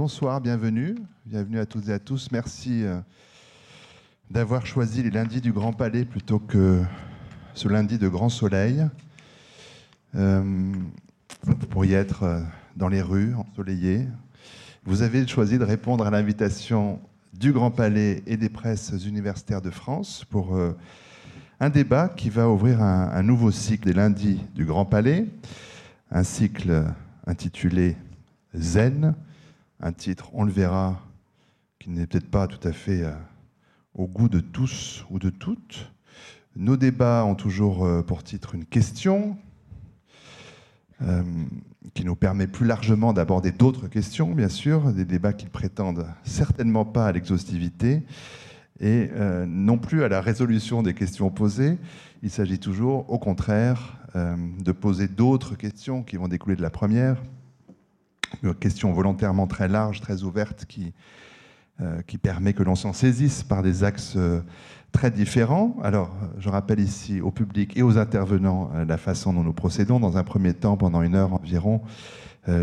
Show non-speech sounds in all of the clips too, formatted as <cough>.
bonsoir, bienvenue. Bienvenue à toutes et à tous. Merci euh, d'avoir choisi les lundis du Grand Palais plutôt que ce lundi de grand soleil. Euh, vous pourriez être euh, dans les rues, ensoleillées. Vous avez choisi de répondre à l'invitation du Grand Palais et des presses universitaires de France pour un débat qui va ouvrir un, un nouveau cycle des lundis du Grand Palais, un cycle intitulé Zen, un titre, on le verra, qui n'est peut-être pas tout à fait euh, au goût de tous ou de toutes. Nos débats ont toujours euh, pour titre une question euh, qui nous permet plus largement d'aborder d'autres questions, bien sûr, des débats qui ne prétendent certainement pas à l'exhaustivité et non plus à la résolution des questions posées. Il s'agit toujours, au contraire, de poser d'autres questions qui vont découler de la première une question volontairement très large, très ouverte, qui, euh, qui permet que l'on s'en saisisse par des axes euh, très différents. Alors, je rappelle ici au public et aux intervenants euh, la façon dont nous procédons. Dans un premier temps, pendant une heure environ,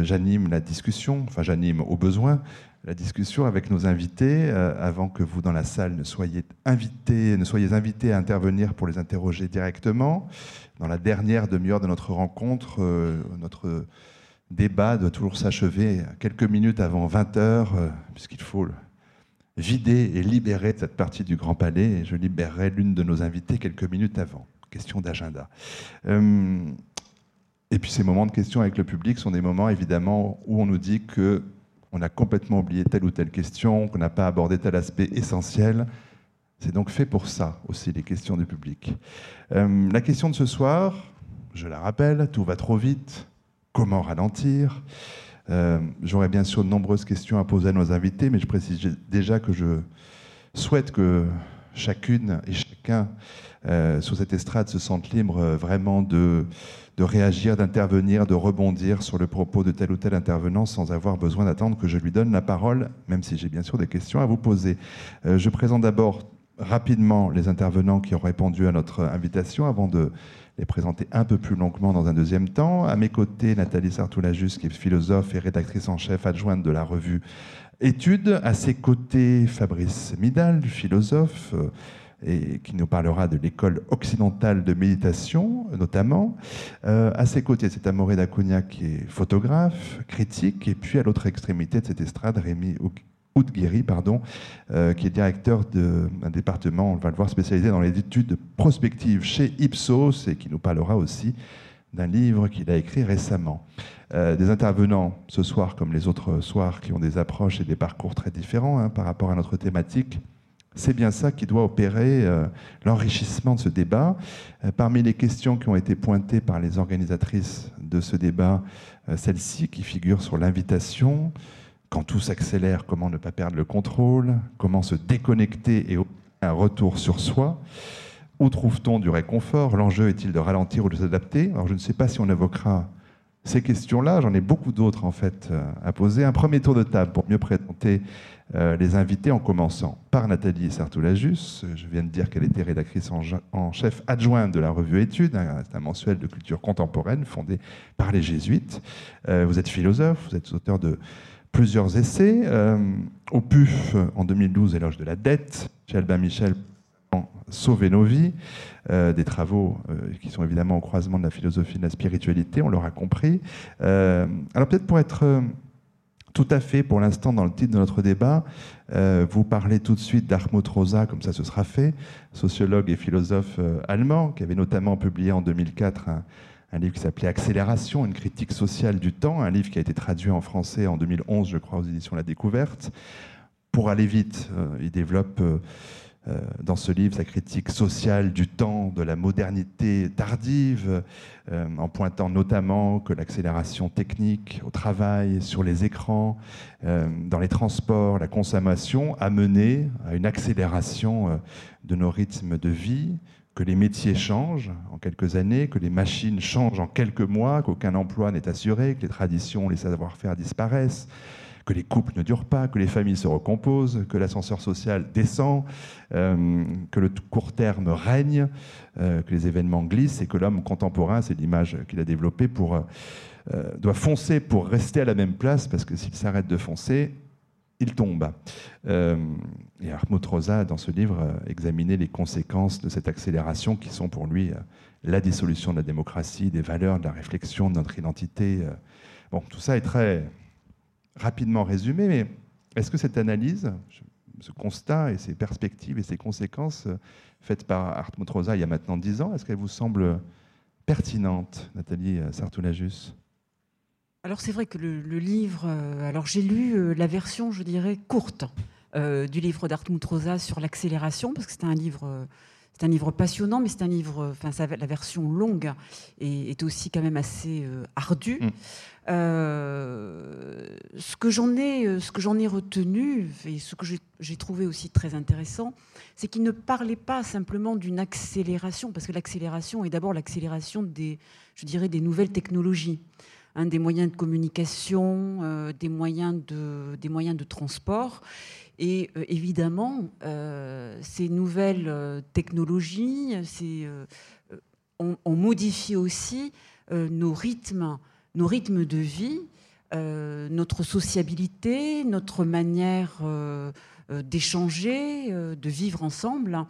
j'anime la discussion, enfin j'anime au besoin la discussion avec nos invités, avant que vous dans la salle ne soyez invités, ne soyez invités à intervenir pour les interroger directement. Dans la dernière demi-heure de notre rencontre, notre débat doit toujours s'achever quelques minutes avant 20 heures, euh, puisqu'il faut vider et libérer cette partie du Grand Palais. Et je libérerai l'une de nos invités quelques minutes avant. Question d'agenda. Euh, et puis ces moments de questions avec le public sont des moments évidemment où on nous dit que on a complètement oublié telle ou telle question, qu'on n'a pas abordé tel aspect essentiel. C'est donc fait pour ça aussi les questions du public. Euh, la question de ce soir, je la rappelle, tout va trop vite. Comment ralentir euh, J'aurais bien sûr de nombreuses questions à poser à nos invités, mais je précise déjà que je souhaite que chacune et chacun euh, sur cette estrade se sente libre euh, vraiment de, de réagir, d'intervenir, de rebondir sur le propos de tel ou tel intervenant sans avoir besoin d'attendre que je lui donne la parole, même si j'ai bien sûr des questions à vous poser. je présente d'abord rapidement les intervenants qui ont répondu à notre invitation avant de les présenter un peu plus longuement dans un deuxième temps. À mes côtés, Nathalie Sartoulajus, qui est philosophe et rédactrice en chef adjointe de la revue Études. À ses côtés, Fabrice Midal, philosophe, euh, et qui nous parlera de l'école occidentale de méditation, notamment. Euh, à ses côtés, c'est Amoré Dacogna, qui est photographe, critique, et puis à l'autre extrémité de cette estrade, Rémi Oudguiri, pardon, euh, qui est directeur d'un département, on va le voir, spécialisé dans les études prospectives chez Ipsos et qui nous parlera aussi d'un livre qu'il a écrit récemment. Euh, des intervenants ce soir, comme les autres soirs, qui ont des approches et des parcours très différents hein, par rapport à notre thématique. C'est bien ça qui doit opérer euh, l'enrichissement de ce débat. parmi les questions qui ont été pointées par les organisatrices de ce débat, celle-ci qui figure sur l'invitation, quand tout s'accélère, comment ne pas perdre le contrôle Comment se déconnecter et un retour sur soi Où trouve-t-on du réconfort? L'enjeu est-il de ralentir ou de s'adapter? Alors je ne sais pas si on évoquera ces questions-là. J'en ai beaucoup d'autres en fait euh, à poser. Un premier tour de table pour mieux présenter euh, les invités en commençant par Nathalie Sartoulajus. Je viens de dire qu'elle était rédactrice en, chef adjointe de la revue Études, un, mensuel de culture contemporaine fondé par les jésuites. Euh, vous êtes philosophe, vous êtes auteur de plusieurs essais. Euh, au PUF, en 2012, Éloge de la dette, chez Albin Michel, Sauver nos vies, euh, des travaux euh, qui sont évidemment au croisement de la philosophie et de la spiritualité, on l'aura compris. alors peut-être pour être tout à fait, pour l'instant, dans le titre de notre débat, vous parlez tout de suite d'Armut Rosa, comme ça ce sera fait, sociologue et philosophe allemand, qui avait notamment publié en 2004 un, un livre qui s'appelait Accélération, une critique sociale du temps, un livre qui a été traduit en français en 2011, je crois, aux éditions La Découverte. Pour aller vite, euh, il développe euh, euh, dans ce livre sa critique sociale du temps, de la modernité tardive, en pointant notamment que l'accélération technique au travail, sur les écrans, dans les transports, la consommation a mené à une accélération de nos rythmes de vie, que les métiers changent en quelques années, que les machines changent en quelques mois, qu'aucun emploi n'est assuré, que les traditions, les savoir-faire disparaissent, que les couples ne durent pas, que les familles se recomposent, que l'ascenseur social descend, euh, que le court terme règne, euh, que les événements glissent et que l'homme contemporain, c'est l'image qu'il a développée, pour, euh, doit foncer pour rester à la même place parce que s'il s'arrête de foncer, il tombe. et Hartmut Rosa, dans ce livre, examinait les conséquences de cette accélération qui sont pour lui la dissolution de la démocratie, des valeurs, de la réflexion, de notre identité. Bon, tout ça est très rapidement résumé, mais est-ce que cette analyse, ce constat et ces perspectives et ces conséquences faites par Hartmut Rosa il y a maintenant dix ans, est-ce qu'elle vous semble pertinente, Nathalie Sartoulajus alors c'est vrai que le, livre, euh, alors j'ai lu euh, la version, je dirais, courte euh, du livre d'Artmut Rosa sur l'accélération, parce que c'est un livre, c'est un livre passionnant, mais c'est un livre, enfin la version longue est, est, aussi quand même assez ardue. Mm. ce que j'en ai, ce que j'en ai retenu et ce que j'ai trouvé aussi très intéressant, c'est qu'il ne parlait pas simplement d'une accélération, parce que l'accélération est d'abord l'accélération des, je dirais, des nouvelles technologies des moyens de communication, euh, des, moyens de, des moyens de transport. Et euh, évidemment, euh, ces nouvelles technologies ont, ont, modifié aussi nos, rythmes, nos rythmes de vie, notre sociabilité, notre manière d'échanger, de vivre ensemble.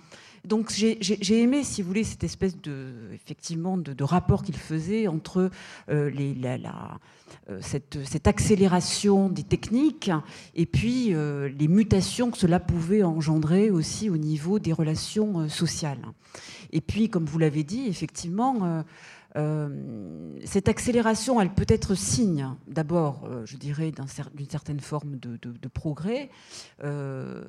Donc j'ai aimé, si vous voulez, cette espèce de, effectivement, de, rapport qu'il faisait entre euh, euh, cette, cette, accélération des techniques et puis euh, les mutations que cela pouvait engendrer aussi au niveau des relations sociales. Et puis, comme vous l'avez dit, effectivement, euh, cette accélération, elle peut être signe, d'abord, euh, je dirais, d'une certaine forme de, progrès, euh,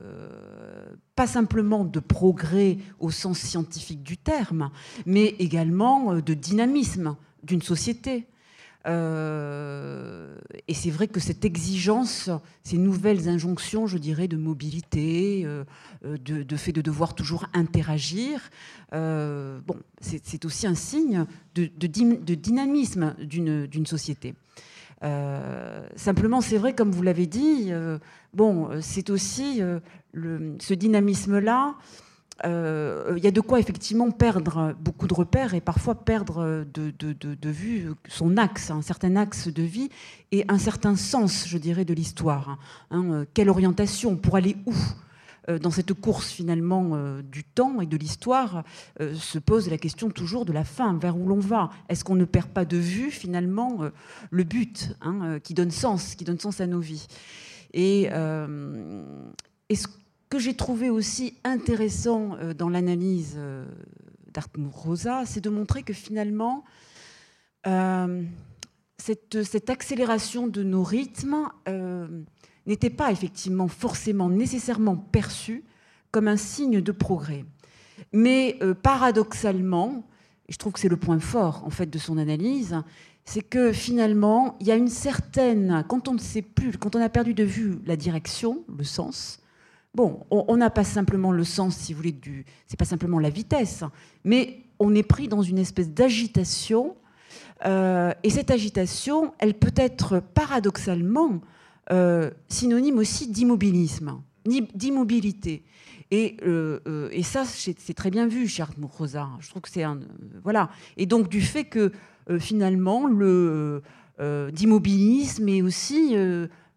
pas simplement de progrès au sens scientifique du terme, mais également de dynamisme d'une société. Euh, et c'est vrai que cette exigence, ces nouvelles injonctions, je dirais, de mobilité, euh, de, fait de devoir toujours interagir, euh, bon, c'est aussi un signe de, de dynamisme d'une société. simplement, c'est vrai, comme vous l'avez dit, bon, c'est aussi le, ce dynamisme-là euh, il y a de quoi effectivement perdre beaucoup de repères et parfois perdre de, vue son axe, un certain axe de vie et un certain sens, je dirais, de l'histoire. Hein. Euh, quelle orientation Pour aller où euh, dans cette course finalement du temps et de l'histoire, se pose la question toujours de la fin, vers où l'on va. Est-ce qu'on ne perd pas de vue finalement le but hein, qui donne sens, qui donne sens à nos vies? Et est-ce que j'ai trouvé aussi intéressant euh, dans l'analyse euh, d'Artmur Rosa, c'est de montrer que finalement, euh, cette, cette, accélération de nos rythmes n'était pas effectivement forcément nécessairement perçue comme un signe de progrès. Mais paradoxalement, et je trouve que c'est le point fort en fait de son analyse, c'est que finalement, il y a une certaine, quand on ne sait plus, quand on a perdu de vue la direction, le sens, On n'a pas simplement le sens, si vous voulez, du. C'est pas simplement la vitesse, mais on est pris dans une espèce d'agitation. Euh, et cette agitation, elle peut être paradoxalement euh, synonyme aussi d'immobilisme, d'immobilité. Et, euh, et, ça, c'est très bien vu chez Arthur Rosa. Je trouve que c'est un. voilà. Et donc, du fait que finalement, le d'immobilisme est aussi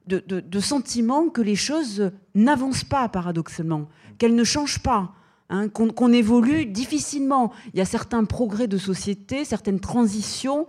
de, sentiment que les choses n'avancent pas paradoxalement, qu'elles ne changent pas. Hein, qu'on évolue difficilement. Il y a certains progrès de société, certaines transitions.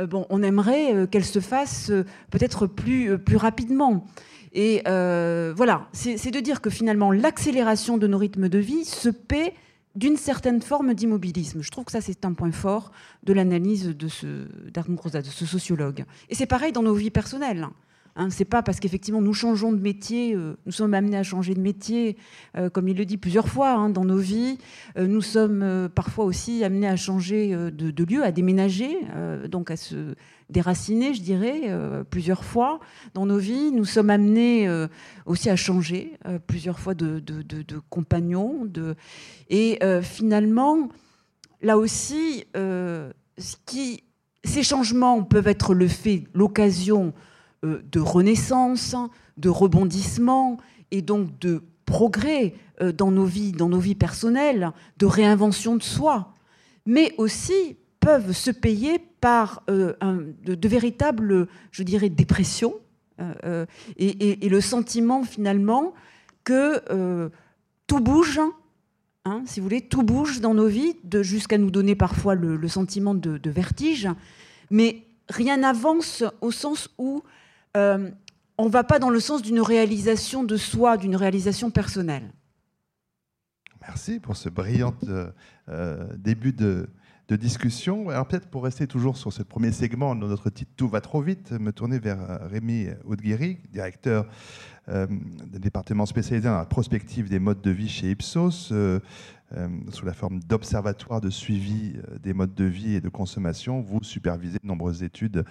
Euh, bon, on aimerait euh, qu'elles se fassent euh, peut-être plus, plus rapidement. Et voilà, c'est de dire que finalement l'accélération de nos rythmes de vie se paie d'une certaine forme d'immobilisme. Je trouve que ça, c'est un point fort de l'analyse de ce, de ce sociologue. Et c'est pareil dans nos vies personnelles. Hein, c'est pas parce qu'effectivement nous changeons de métier, euh, nous sommes amenés à changer de métier, euh, comme il le dit plusieurs fois hein, dans nos vies. Euh, nous sommes parfois aussi amenés à changer de, lieu, à déménager, donc à se déraciner, je dirais, plusieurs fois dans nos vies. Nous sommes amenés aussi à changer plusieurs fois de, compagnons. Et finalement, là aussi, ces changements peuvent être le fait, l'occasion de renaissance, de rebondissement et donc de progrès euh, dans nos vies, dans nos vies personnelles, de réinvention de soi, mais aussi peuvent se payer par euh, de, véritables, je dirais, dépressions, et, le sentiment finalement que tout bouge, hein, si vous voulez, tout bouge dans nos vies, jusqu'à nous donner parfois le, sentiment de, vertige, mais rien n'avance au sens où on ne va pas dans le sens d'une réalisation de soi, d'une réalisation personnelle. Merci pour ce brillant début de, discussion. Alors peut-être pour rester toujours sur ce premier segment de notre titre Tout va trop vite, me tourner vers euh, Rémi Oudguiri, directeur euh, département spécialisé dans la prospective des modes de vie chez Ipsos. Euh, euh, sous la forme d'observatoire de suivi euh, des modes de vie et de consommation. Vous supervisez de nombreuses études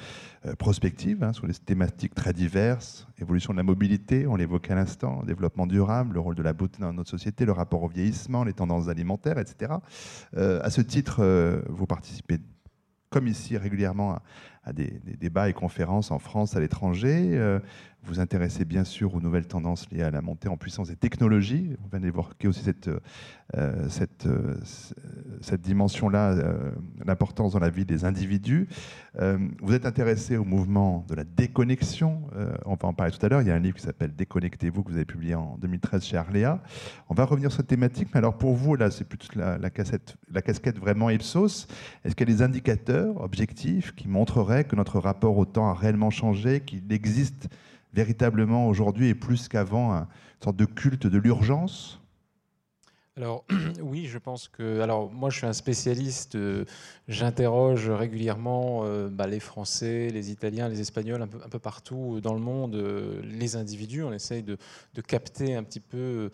euh, prospectives hein, sur des thématiques très diverses, évolution de la mobilité, on l'évoquait à l'instant, développement durable, le rôle de la beauté dans notre société, le rapport au vieillissement, les tendances alimentaires, etc. à ce titre, vous participez comme ici régulièrement à, des, débats et conférences en France, à l'étranger. Vous intéressez bien sûr aux nouvelles tendances liées à la montée en puissance des technologies. On vient d'évoquer aussi cette, euh, euh, dimension-là, euh, l'importance dans la vie des individus. vous êtes intéressé au mouvement de la déconnexion. on va en parler tout à l'heure. Il y a un livre qui s'appelle Déconnectez-vous que vous avez publié en 2013 chez Arléa. On va revenir sur cette thématique. Mais alors pour vous, là, c'est plutôt la, la casquette vraiment Ipsos. Est-ce qu'il y a des indicateurs objectifs qui montreraient que notre rapport au temps a réellement changé, qu'il existe véritablement aujourd'hui et plus qu'avant une sorte de culte de l'urgence? Alors <clears throat> oui, je pense que. Alors moi, je suis un spécialiste. Euh, j'interroge régulièrement euh, bah, les Français, les Italiens, les Espagnols, un peu, partout dans le monde, euh, les individus. On essaye de, capter un petit peu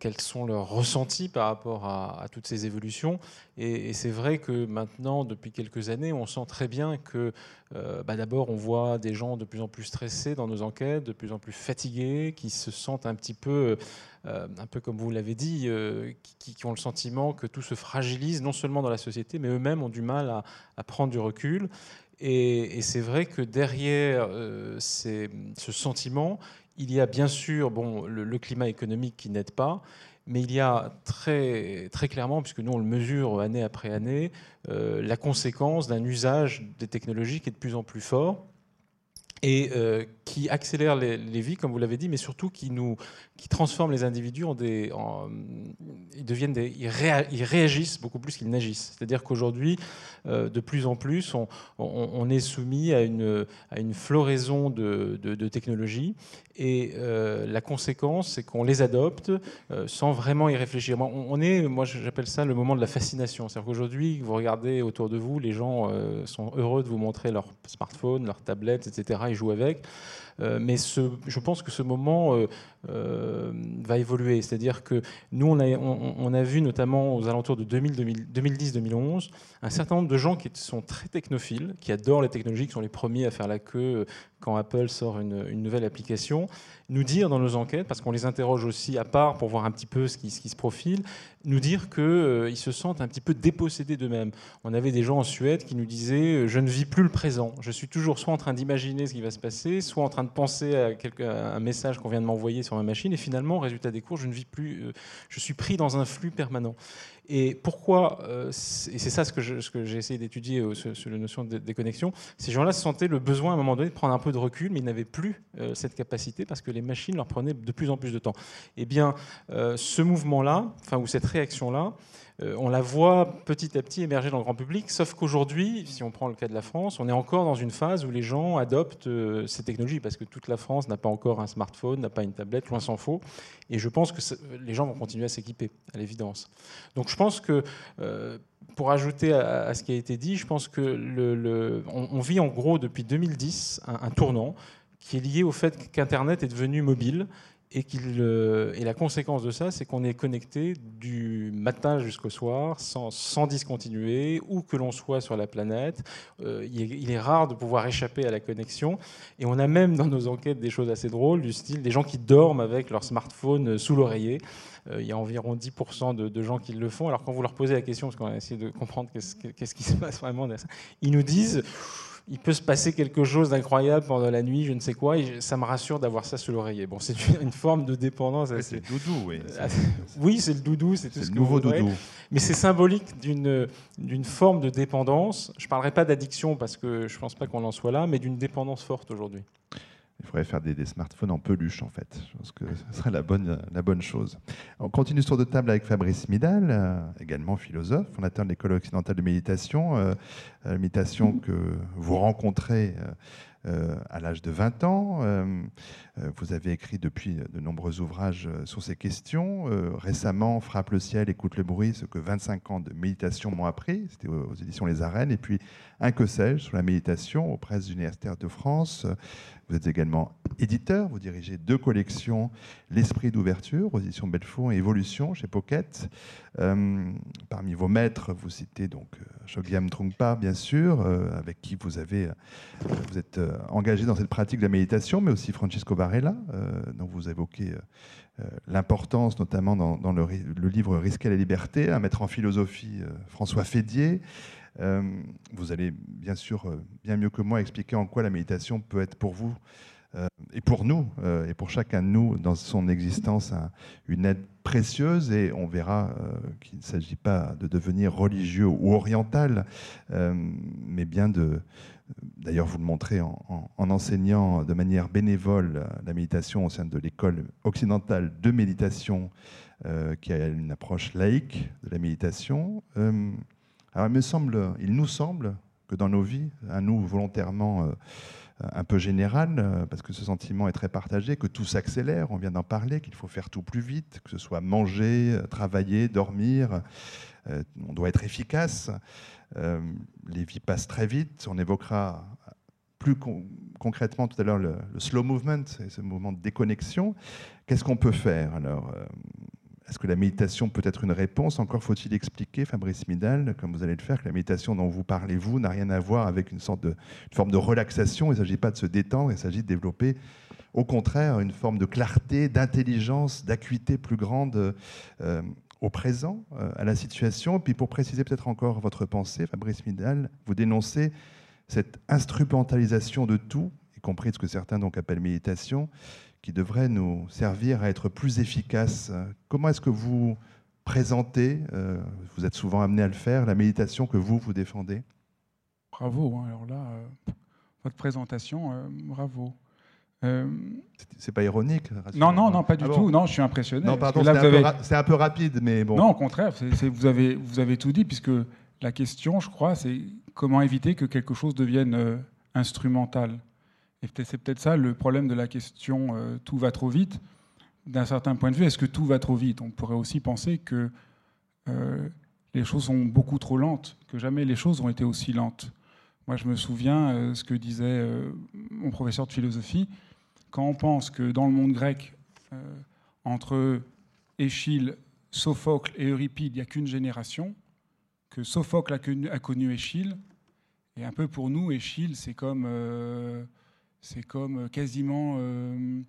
quels sont leurs ressentis par rapport à, toutes ces évolutions. Et, c'est vrai que maintenant, depuis quelques années, on sent très bien que bah, d'abord, on voit des gens de plus en plus stressés dans nos enquêtes, de plus en plus fatigués, qui se sentent un petit peu euh, un peu comme vous l'avez dit, euh, qui, ont le sentiment que tout se fragilise, non seulement dans la société, mais eux-mêmes ont du mal à, prendre du recul. Et, c'est vrai que derrière euh, ce sentiment, il y a bien sûr bon, le, climat économique qui n'aide pas, mais il y a très, très clairement, puisque nous on le mesure année après année, la conséquence d'un usage des technologies qui est de plus en plus fort et euh, qui accélère les, vies, comme vous l'avez dit, mais surtout qui nous, qui transforme les individus en des, ils deviennent des, ils, réagissent beaucoup plus qu'ils n'agissent. C'est-à-dire qu'aujourd'hui, euh, de plus en plus, on, on, est soumis à une, à une floraison de, de, technologies, et euh, la conséquence, c'est qu'on les adopte sans vraiment y réfléchir. On, est, moi, j'appelle ça le moment de la fascination. C'est-à-dire qu'aujourd'hui, vous regardez autour de vous, les gens sont heureux de vous montrer leur smartphone, leur tablette, etc joue avec. Euh, mais je pense que ce moment euh, euh, va évoluer. C'est-à-dire que nous, on a, vu notamment aux alentours de 2010-2011 un certain nombre de gens qui sont très technophiles, qui adorent les technologies, qui sont les premiers à faire la queue quand Apple sort une nouvelle application, nous dire dans nos enquêtes, parce qu'on les interroge aussi à part pour voir un petit peu ce qui, se profile, nous dire qu'ils se sentent un petit peu dépossédés d'eux-mêmes. On avait des gens en Suède qui nous disaient Je ne vis plus le présent. Je suis toujours soit en train d'imaginer ce qui va se passer, soit en train de penser à, quelque, un message qu'on vient de m'envoyer sur ma machine. Et finalement, résultat des cours, je ne vis plus. Euh, je suis pris dans un flux permanent. Et pourquoi, euh, et c'est ça ce que, j'ai essayé d'étudier euh, sur, la notion de déconnexion, ces gens-là se sentaient le besoin à un moment donné de prendre un peu de recul, mais ils n'avaient plus cette capacité parce que les machines leur prenaient de plus en plus de temps. Eh bien, ce mouvement-là, enfin, ou cette réaction-là, euh, on la voit petit à petit émerger dans le grand public, sauf qu'aujourd'hui, si on prend le cas de la France, on est encore dans une phase où les gens adoptent euh, ces technologies, parce que toute la France n'a pas encore un smartphone, n'a pas une tablette, loin s'en faut. Et je pense que les gens vont continuer à s'équiper, à l'évidence. Donc je pense que, euh, pour ajouter à, ce qui a été dit, je pense que on, vit en gros depuis 2010 un tournant qui est lié au fait qu'Internet est devenu mobile et, euh, et, la conséquence de ça, c'est qu'on est connecté du matin jusqu'au soir, sans, discontinuer, où que l'on soit sur la planète. Euh, il, est, rare de pouvoir échapper à la connexion. Et on a même dans nos enquêtes des choses assez drôles, du style des gens qui dorment avec leur smartphone sous l'oreiller. Euh, il y a environ 10% de, de, gens qui le font. Alors quand vous leur posez la question, parce qu'on a essayé de comprendre qu'est-ce qui se passe vraiment, ils nous disent il peut se passer quelque chose d'incroyable pendant la nuit, je ne sais quoi, et ça me rassure d'avoir ça sous l'oreiller. Bon, c'est une forme de dépendance. c'est le doudou, oui. <laughs> oui, c'est le doudou, c'est tout ce le nouveau doudou. Mais c'est symbolique d'une forme de dépendance. Je ne parlerai pas d'addiction parce que je ne pense pas qu'on en soit là, mais d'une dépendance forte aujourd'hui. Il faudrait faire des, smartphones en peluche, en fait. Je pense que ce serait la bonne, la chose. On continue sur de table avec Fabrice Midal, euh, également philosophe, fondateur de l'école occidentale de méditation. Euh, la méditation que vous rencontrez euh, à l'âge de 20 ans. Euh, euh, vous avez écrit depuis de nombreux ouvrages sur ces questions. récemment, Frappe le ciel, écoute le bruit, ce que 25 ans de méditation m'ont appris. C'était aux éditions Les Arènes. Et puis, un que sais-je sur la méditation aux presses universitaires de France. Vous êtes également éditeur, vous dirigez deux collections, L'Esprit d'ouverture aux éditions Belfond et Évolution chez Pocket. parmi vos maîtres, vous citez donc Chogyam Trungpa, bien sûr, avec qui vous, avez, vous êtes engagé dans cette pratique de la méditation, mais aussi Francisco Varela, euh, dont vous évoquez euh, l'importance, notamment dans, le, livre Risquer la liberté, un maître en philosophie, euh, François Fédier. Vous allez bien sûr bien mieux que moi expliquer en quoi la méditation peut être pour vous et pour nous, et pour chacun de nous dans son existence, une aide précieuse. Et on verra qu'il ne s'agit pas de devenir religieux ou oriental, mais bien de, D'ailleurs, vous le montrez en, enseignant de manière bénévole la méditation au sein de l'école occidentale de méditation, euh, qui a une approche laïque de la méditation. Euh, alors, il nous semble que dans nos vies, à nous volontairement euh, un peu général, parce que ce sentiment est très partagé, que tout s'accélère, on vient d'en parler, qu'il faut faire tout plus vite, que ce soit manger, travailler, dormir, on doit être efficace. Euh, les vies passent très vite. On évoquera plus concrètement tout à l'heure le, slow movement, ce mouvement de déconnexion. Qu'est-ce qu'on peut faire alors euh, Est-ce que la méditation peut être une réponse? Encore faut-il expliquer, Fabrice Midal, comme vous allez le faire, que la méditation dont vous parlez, vous, n'a rien à voir avec une sorte de forme de relaxation. Il ne s'agit pas de se détendre, il s'agit de développer au contraire une forme de clarté, d'intelligence, d'acuité plus grande euh, au présent, euh, à la situation. Et puis pour préciser peut-être encore votre pensée, Fabrice Midal, vous dénoncez cette instrumentalisation de tout, y compris ce que certains donc appellent méditation, qui devrait nous servir à être plus efficaces. Comment est-ce que vous présentez, euh, vous êtes souvent amené à le faire, la méditation que vous, vous défendez? Bravo, hein. alors là, euh, votre présentation, bravo. Euh, c'est pas ironique Non, non, non, pas du ah tout. Non, je suis impressionné. Non, pardon, c'est un, peu rapide, mais bon. Non, au contraire, vous, avez, vous avez tout dit, puisque la question, je crois, c'est comment éviter que quelque chose devienne euh, instrumental? Et c'est peut-être ça le problème de la question euh, tout va trop vite. D'un certain point de vue, est-ce que tout va trop vite? On pourrait aussi penser que les choses sont beaucoup trop lentes, que jamais les choses ont été aussi lentes. Moi, je me souviens ce que disait mon professeur de philosophie quand on pense que dans le monde grec, euh, entre Échille, Sophocle et Euripide, il n'y a qu'une génération, que Sophocle a connu, a connu, Échille, et un peu pour nous, Échille, c'est comme, euh, c'est comme quasiment euh,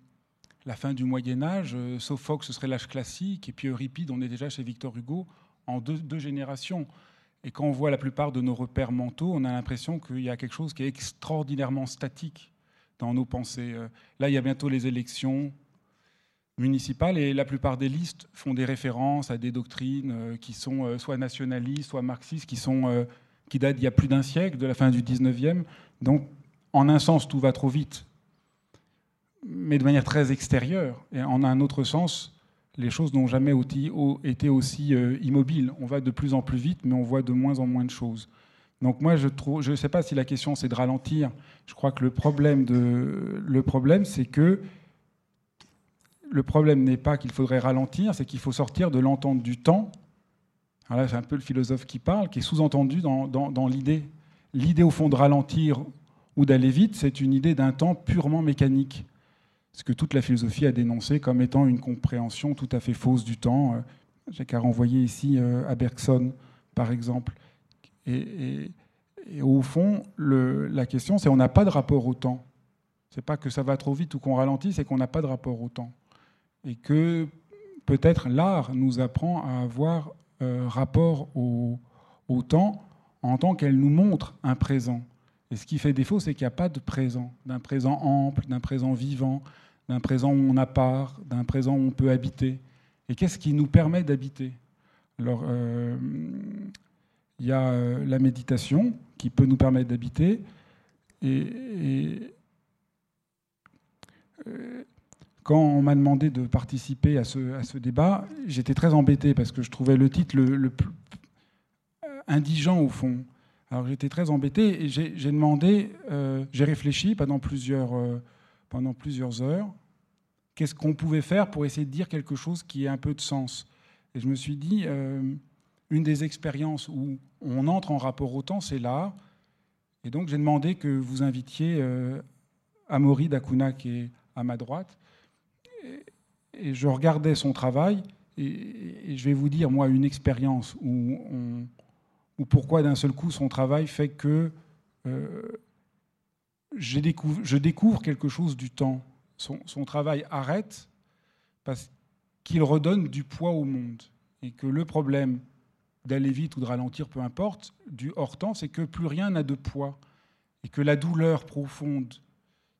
la fin du Moyen Âge. Sophocle, ce serait l'âge classique, et puis Euripide, on est déjà chez Victor Hugo en deux, générations. Et quand on voit la plupart de nos repères mentaux, on a l'impression qu'il y a quelque chose qui est extraordinairement statique dans nos pensées. Euh, là, il y a bientôt les élections municipales et la plupart des listes font des références à des doctrines euh, qui sont euh, soit nationalistes, soit marxistes, qui, sont, qui datent d'il y a plus d'un siècle, de la fin du 19e. Donc, en un sens, tout va trop vite, mais de manière très extérieure. Et en un autre sens, les choses n'ont jamais été aussi immobiles. On va de plus en plus vite, mais on voit de moins en moins de choses. Donc moi, je ne sais pas si la question c'est de ralentir. Je crois que le problème, de, le problème c'est que le problème n'est pas qu'il faudrait ralentir, c'est qu'il faut sortir de l'entente du temps. Alors là, c'est un peu le philosophe qui parle, qui est sous-entendu dans, dans l'idée. L'idée, au fond, de ralentir ou d'aller vite, c'est une idée d'un temps purement mécanique. Ce que toute la philosophie a dénoncé comme étant une compréhension tout à fait fausse du temps. J'ai qu'à renvoyer ici euh, à Bergson, par exemple. Et, au fond, la question, c'est on n'a pas de rapport au temps. C'est pas que ça va trop vite ou qu'on ralentit, c'est qu'on n'a pas de rapport au temps. Et que peut-être l'art nous apprend à avoir euh, rapport au, temps en tant qu'elle nous montre un présent. Et ce qui fait défaut, c'est qu'il n'y a pas de présent, d'un présent ample, d'un présent vivant, d'un présent où on a part, d'un présent où on peut habiter. Et qu'est-ce qui nous permet d'habiter? Alors, euh, il y a euh, la méditation qui peut nous permettre d'habiter. Et, quand on m'a demandé de participer à ce débat, j'étais très embêté parce que je trouvais le titre le, plus indigent au fond. Alors j'étais très embêté et j'ai demandé, j'ai réfléchi pendant plusieurs, pendant plusieurs heures, qu'est-ce qu'on pouvait faire pour essayer de dire quelque chose qui ait un peu de sens? Et je me suis dit, une des expériences où on entre en rapport au temps, c'est là. Et donc j'ai demandé que vous invitiez euh, Amaury Dakuna, qui est à ma droite. Et, je regardais son travail, et, je vais vous dire, moi, une expérience où, on, pourquoi d'un seul coup son travail fait que euh, je, découvre, quelque chose du temps. Son, son travail arrête parce qu'il redonne du poids au monde. Et que le problème d'aller vite ou de ralentir, peu importe, du hors-temps, c'est que plus rien n'a de poids. Et que la douleur profonde,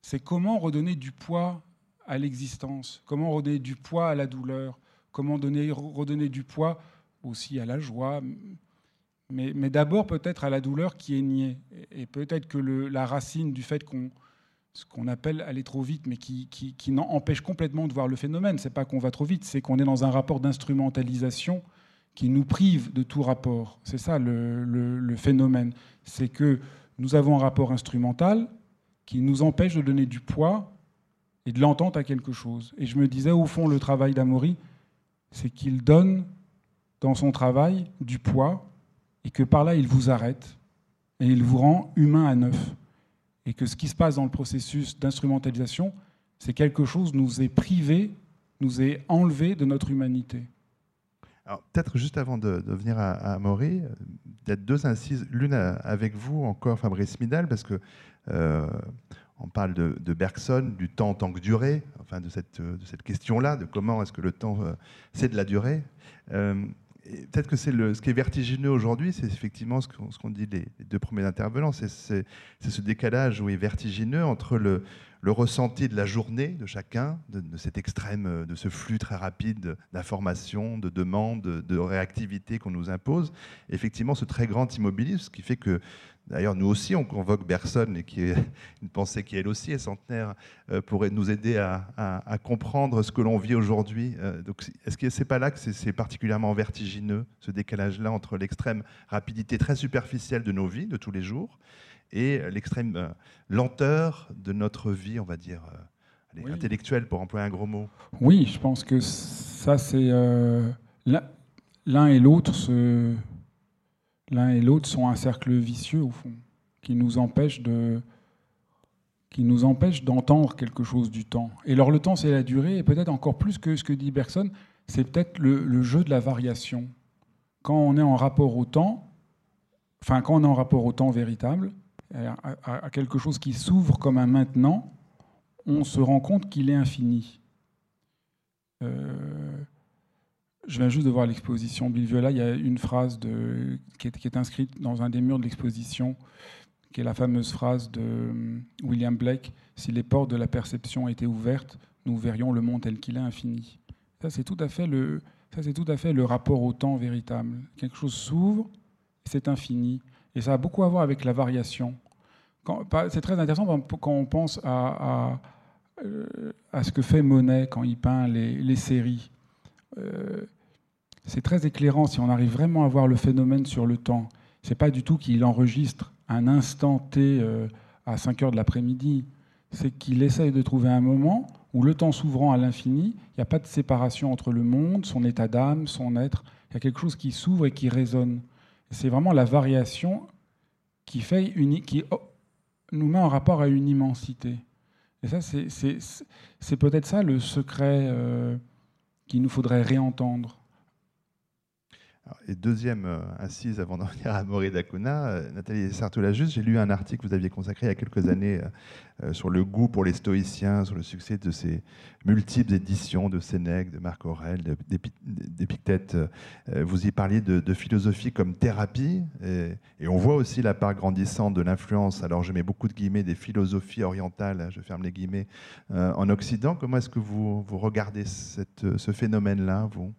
c'est comment redonner du poids à l'existence, comment redonner du poids à la douleur, comment donner, redonner du poids aussi à la joie, mais, d'abord peut-être à la douleur qui est niée. Et peut-être que le, la racine du fait qu'on ce qu'on appelle aller trop vite, mais qui, qui, empêche complètement de voir le phénomène. C'est pas qu'on va trop vite, c'est qu'on est dans un rapport d'instrumentalisation qui nous prive de tout rapport. C'est ça le, phénomène. C'est que nous avons un rapport instrumental qui nous empêche de donner du poids et de l'entente à quelque chose. Et je me disais, au fond, le travail d'Amaury, c'est qu'il donne dans son travail du poids et que par là, il vous arrête et il vous rend humain à neuf. Et que ce qui se passe dans le processus d'instrumentalisation, c'est quelque chose nous est privé, nous est enlevé de notre humanité. Alors, peut-être juste avant de, venir à, à Maury, euh, peut-être deux incises, l'une avec vous encore, Fabrice Midal, parce que euh, on parle de, Bergson, du temps en tant que durée, enfin de cette, de cette question-là, de comment est-ce que le temps, euh, c'est de la durée. Peut-être que c'est ce qui est vertigineux aujourd'hui, c'est effectivement ce qu'ont dit les, deux premiers intervenants, c'est ce décalage est vertigineux entre le, le ressenti de la journée de chacun, de, cet extrême, de ce flux très rapide d'informations, de demandes, de, réactivité qu'on nous impose. effectivement, ce très grand immobilisme, qui fait que, d'ailleurs, nous aussi, on convoque Bergson, qui est <laughs> une pensée qui, elle aussi, est centenaire, euh, pourrait nous aider à, comprendre ce que l'on vit aujourd'hui. Euh, donc, est-ce que c'est pas là que c'est particulièrement vertigineux, ce décalage-là entre l'extrême rapidité très superficielle de nos vies de tous les jours et l'extrême euh, lenteur de notre vie, on va dire, intellectuelle, pour employer un gros mot? Oui, je pense que ça, c'est euh, l'un et l'autre. L'un et l'autre sont un cercle vicieux au fond, qui nous empêche de, qui nous empêche d'entendre quelque chose du temps. Et alors le temps, c'est la durée, et peut-être encore plus que ce que dit Bergson, c'est peut-être le, jeu de la variation. Quand on est en rapport au temps, enfin quand on est en rapport au temps véritable, à, quelque chose qui s'ouvre comme un maintenant, on se rend compte qu'il est infini. Euh, je viens juste de voir l'exposition Bill Viola. Il y a une phrase qui, est, inscrite dans un des murs de l'exposition, qui est la fameuse phrase de euh, William Blake Si les portes de la perception étaient ouvertes, nous verrions le monde tel qu'il est infini. Ça, c'est tout à fait le, ça, c'est tout à fait le rapport au temps véritable. Quelque chose s'ouvre, c'est infini. Et ça a beaucoup à voir avec la variation. C'est très intéressant quand on pense à, euh, à, ce que fait Monet quand il peint les, séries. Euh, c'est très éclairant si on arrive vraiment à voir le phénomène sur le temps. C'est pas du tout qu'il enregistre un instant T euh, à 5 heures de l'après-midi. C'est qu'il essaye de trouver un moment où le temps s'ouvrant à l'infini, il n'y a pas de séparation entre le monde, son état d'âme, son être. Il y a quelque chose qui s'ouvre et qui résonne. C'est vraiment la variation qui, qui nous met en rapport à une immensité. Et ça, c'est peut-être ça le secret euh, qu'il nous faudrait réentendre. Et deuxième euh, assise avant d'en <laughs> venir à Maurice Dacuna, euh, Nathalie Sartola-Juste, j'ai lu un article que vous aviez consacré il y a quelques années euh, sur le goût pour les stoïciens, sur le succès de ces multiples éditions de Sénèque, de Marc Aurèle, d'Épictète. Vous y parliez de, philosophie comme thérapie, et, on voit aussi la part grandissante de l'influence, alors je mets beaucoup de guillemets, des philosophies orientales, hein, je ferme les guillemets, en Occident. Comment est-ce que vous, vous regardez ce phénomène-là, vous?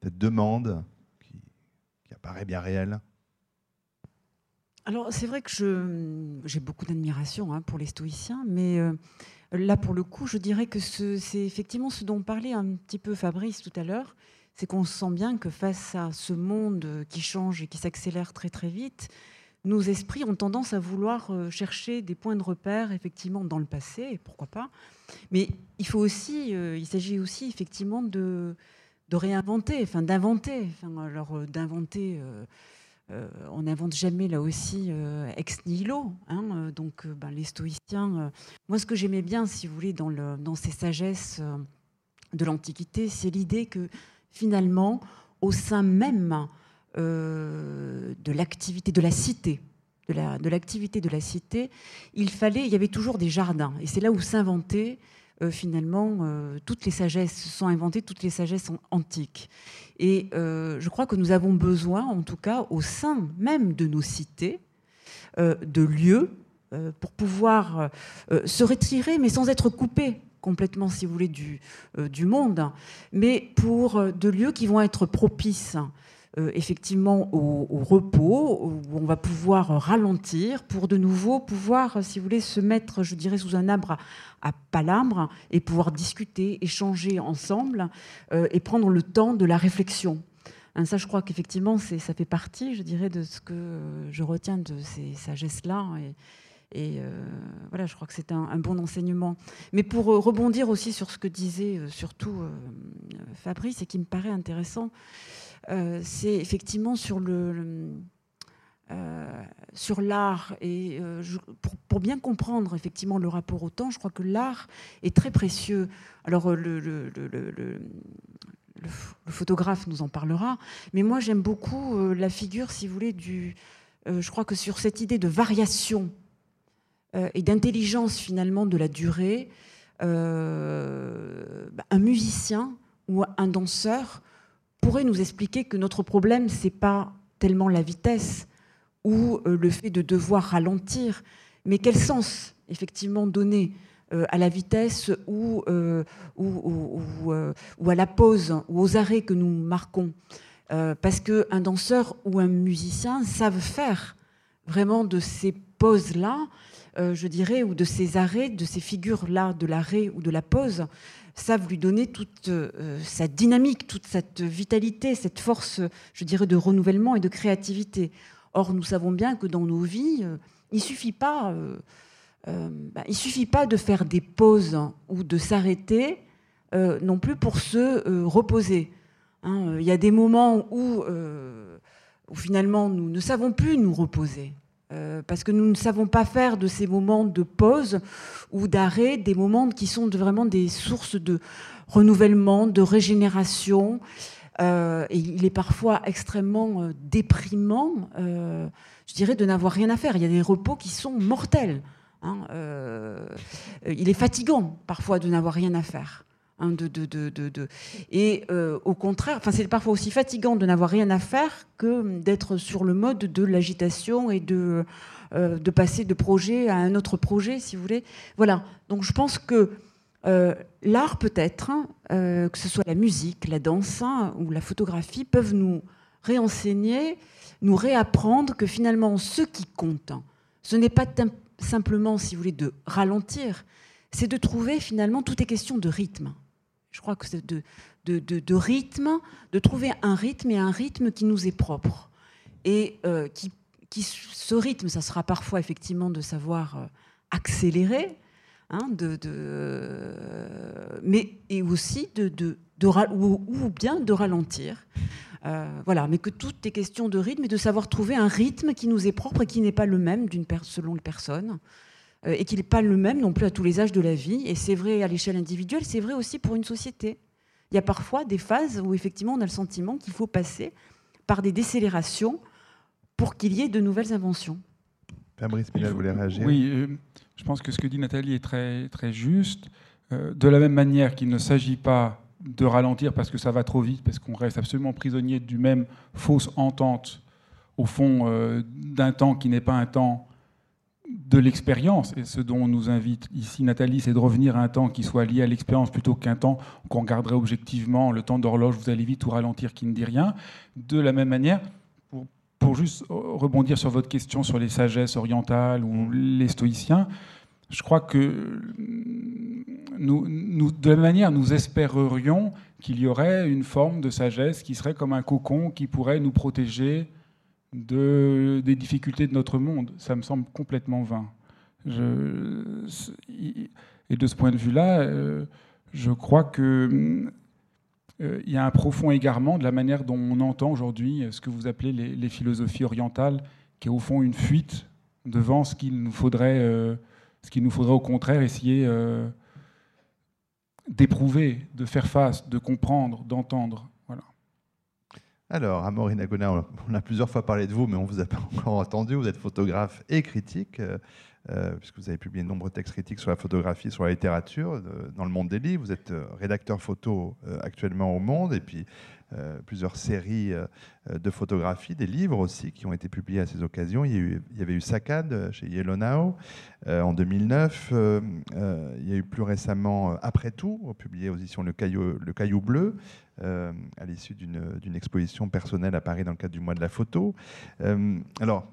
Cette demande paraît bien réel Alors c'est vrai que j'ai beaucoup d'admiration hein, pour les stoïciens, mais euh, là pour le coup, je dirais que c'est effectivement ce dont parlait un petit peu Fabrice tout à l'heure, c'est qu'on sent bien que face à ce monde qui change et qui s'accélère très très vite, nos esprits ont tendance à vouloir euh, chercher des points de repère effectivement dans le passé, pourquoi pas. Mais il faut aussi, euh, il s'agit aussi effectivement de, de réinventer, enfin d'inventer. Enfin, alors euh, d'inventer, on n'invente jamais là aussi ex nihilo. Hein, donc ben, les stoïciens, moi ce que j'aimais bien, si vous voulez, dans, ces sagesses de l'Antiquité, c'est l'idée que finalement, au sein même euh, de l'activité de la cité, de l'activité de, la cité, il fallait, il y avait toujours des jardins. Et c'est là où s'inventaient euh, finalement euh, toutes les sagesses sont inventées, toutes les sagesses sont antiques. Et je crois que nous avons besoin, en tout cas au sein même de nos cités, de lieux pour pouvoir se retirer, mais sans être coupé complètement, si vous voulez, du, du monde, mais pour de lieux qui vont être propices euh, effectivement au, repos, où on va pouvoir ralentir pour de nouveau pouvoir, si vous voulez, se mettre, je dirais, sous un arbre à, palabre et pouvoir discuter, échanger ensemble euh, et prendre le temps de la réflexion. Hein, ça, je crois qu'effectivement, ça fait partie, je dirais, de ce que je retiens de ces sagesses-là. Et, euh, voilà, je crois que c'est un, bon enseignement. Mais pour rebondir aussi sur ce que disait surtout Fabrice et qui me paraît intéressant, euh, c'est effectivement sur le, euh, sur l'art et euh, pour, bien comprendre effectivement le rapport au temps, je crois que l'art est très précieux. Alors le, photographe nous en parlera, mais moi j'aime beaucoup la figure, si vous voulez, du. je crois que sur cette idée de variation et d'intelligence finalement de la durée, bah, un musicien ou un danseur pourrait nous expliquer que notre problème, c'est pas tellement la vitesse ou euh, le fait de devoir ralentir, mais quel sens effectivement donner euh, à la vitesse ou, euh, ou, ou, à la pause ou aux arrêts que nous marquons? parce qu'un danseur ou un musicien savent faire vraiment de ces pauses-là, je dirais, ou de ces arrêts, de ces figures-là, de l'arrêt ou de la pause, savent lui donner toute euh, sa dynamique, toute cette vitalité, cette force, je dirais, de renouvellement et de créativité. Or, nous savons bien que dans nos vies, euh, il suffit euh, bah, suffit pas de faire des pauses ou de s'arrêter non plus pour se reposer. Hein. il y a des moments où finalement nous ne savons plus nous reposer. Euh, parce que nous ne savons pas faire de ces moments de pause ou d'arrêt des moments qui sont vraiment des sources de renouvellement, de régénération. Euh, et il est parfois extrêmement euh, déprimant, je dirais, de n'avoir rien à faire. Il y a des repos qui sont mortels. Hein, il est fatigant parfois de n'avoir rien à faire. Hein, et euh, au contraire, c'est parfois aussi fatigant de n'avoir rien à faire que d'être sur le mode de l'agitation et de, euh, passer de projet à un autre projet, si vous voulez. Voilà. Donc je pense que euh, l'art peut-être, hein, que ce soit la musique, la danse hein, ou la photographie, peuvent nous réenseigner, nous réapprendre que finalement ce qui compte, ce n'est pas simplement, si vous voulez, de ralentir, c'est de trouver finalement, tout est question de rythme. Je crois que c'est de, de, rythme, de trouver un rythme et un rythme qui nous est propre. Et euh, qui, qui, ce rythme, ça sera parfois effectivement de savoir euh, accélérer, hein, de, euh, mais et aussi de, de, ou, ou, bien de ralentir. voilà, mais que tout est question de rythme et de savoir trouver un rythme qui nous est propre et qui n'est pas le même d'une selon les personnes. Euh, et qu'il n'est pas le même non plus à tous les âges de la vie. Et c'est vrai à l'échelle individuelle, c'est vrai aussi pour une société. Il y a parfois des phases où effectivement on a le sentiment qu'il faut passer par des décélérations pour qu'il y ait de nouvelles inventions. Fabrice Pinel voulait réagir? Oui, euh, je pense que ce que dit Nathalie est très, très juste. Euh, de la même manière qu'il ne s'agit pas de ralentir parce que ça va trop vite, parce qu'on reste absolument prisonnier du même fausse entente, au fond, d'un temps qui n'est pas un temps de l'expérience. Et ce dont on nous invite ici, Nathalie, c'est de revenir à un temps qui soit lié à l'expérience plutôt qu'un temps qu'on regarderait objectivement, le temps d'horloge, vous allez vite ou ralentir qui ne dit rien. De la même manière, pour, juste rebondir sur votre question sur les sagesses orientales ou les stoïciens, je crois que nous, de la même manière, nous espérerions qu'il y aurait une forme de sagesse qui serait comme un cocon qui pourrait nous protéger de, des difficultés de notre monde. Ça me semble complètement vain. Et de ce point de vue-là, euh, je crois qu'il euh, y a un profond égarement de la manière dont on entend aujourd'hui ce que vous appelez les, philosophies orientales, qui est au fond une fuite devant ce qu'il nous faudrait, euh, ce qu'il nous faudrait au contraire essayer d'éprouver, de faire face, de comprendre, d'entendre. Alors, Amaury Agona, on a plusieurs fois parlé de vous, mais on ne vous a pas <laughs> encore entendu. Vous êtes photographe et critique. Euh, puisque vous avez publié de nombreux textes critiques sur la photographie, sur la littérature, euh, dans le monde des livres. Vous êtes euh, rédacteur photo actuellement au Monde, et puis plusieurs séries de photographies, des livres aussi qui ont été publiés à ces occasions. Il y, avait eu Saccade chez Yellow Now en 2009. il y a eu plus récemment Après tout, publié aux éditions le Caillou Bleu, à l'issue d'une exposition personnelle à Paris dans le cadre du mois de la photo. alors,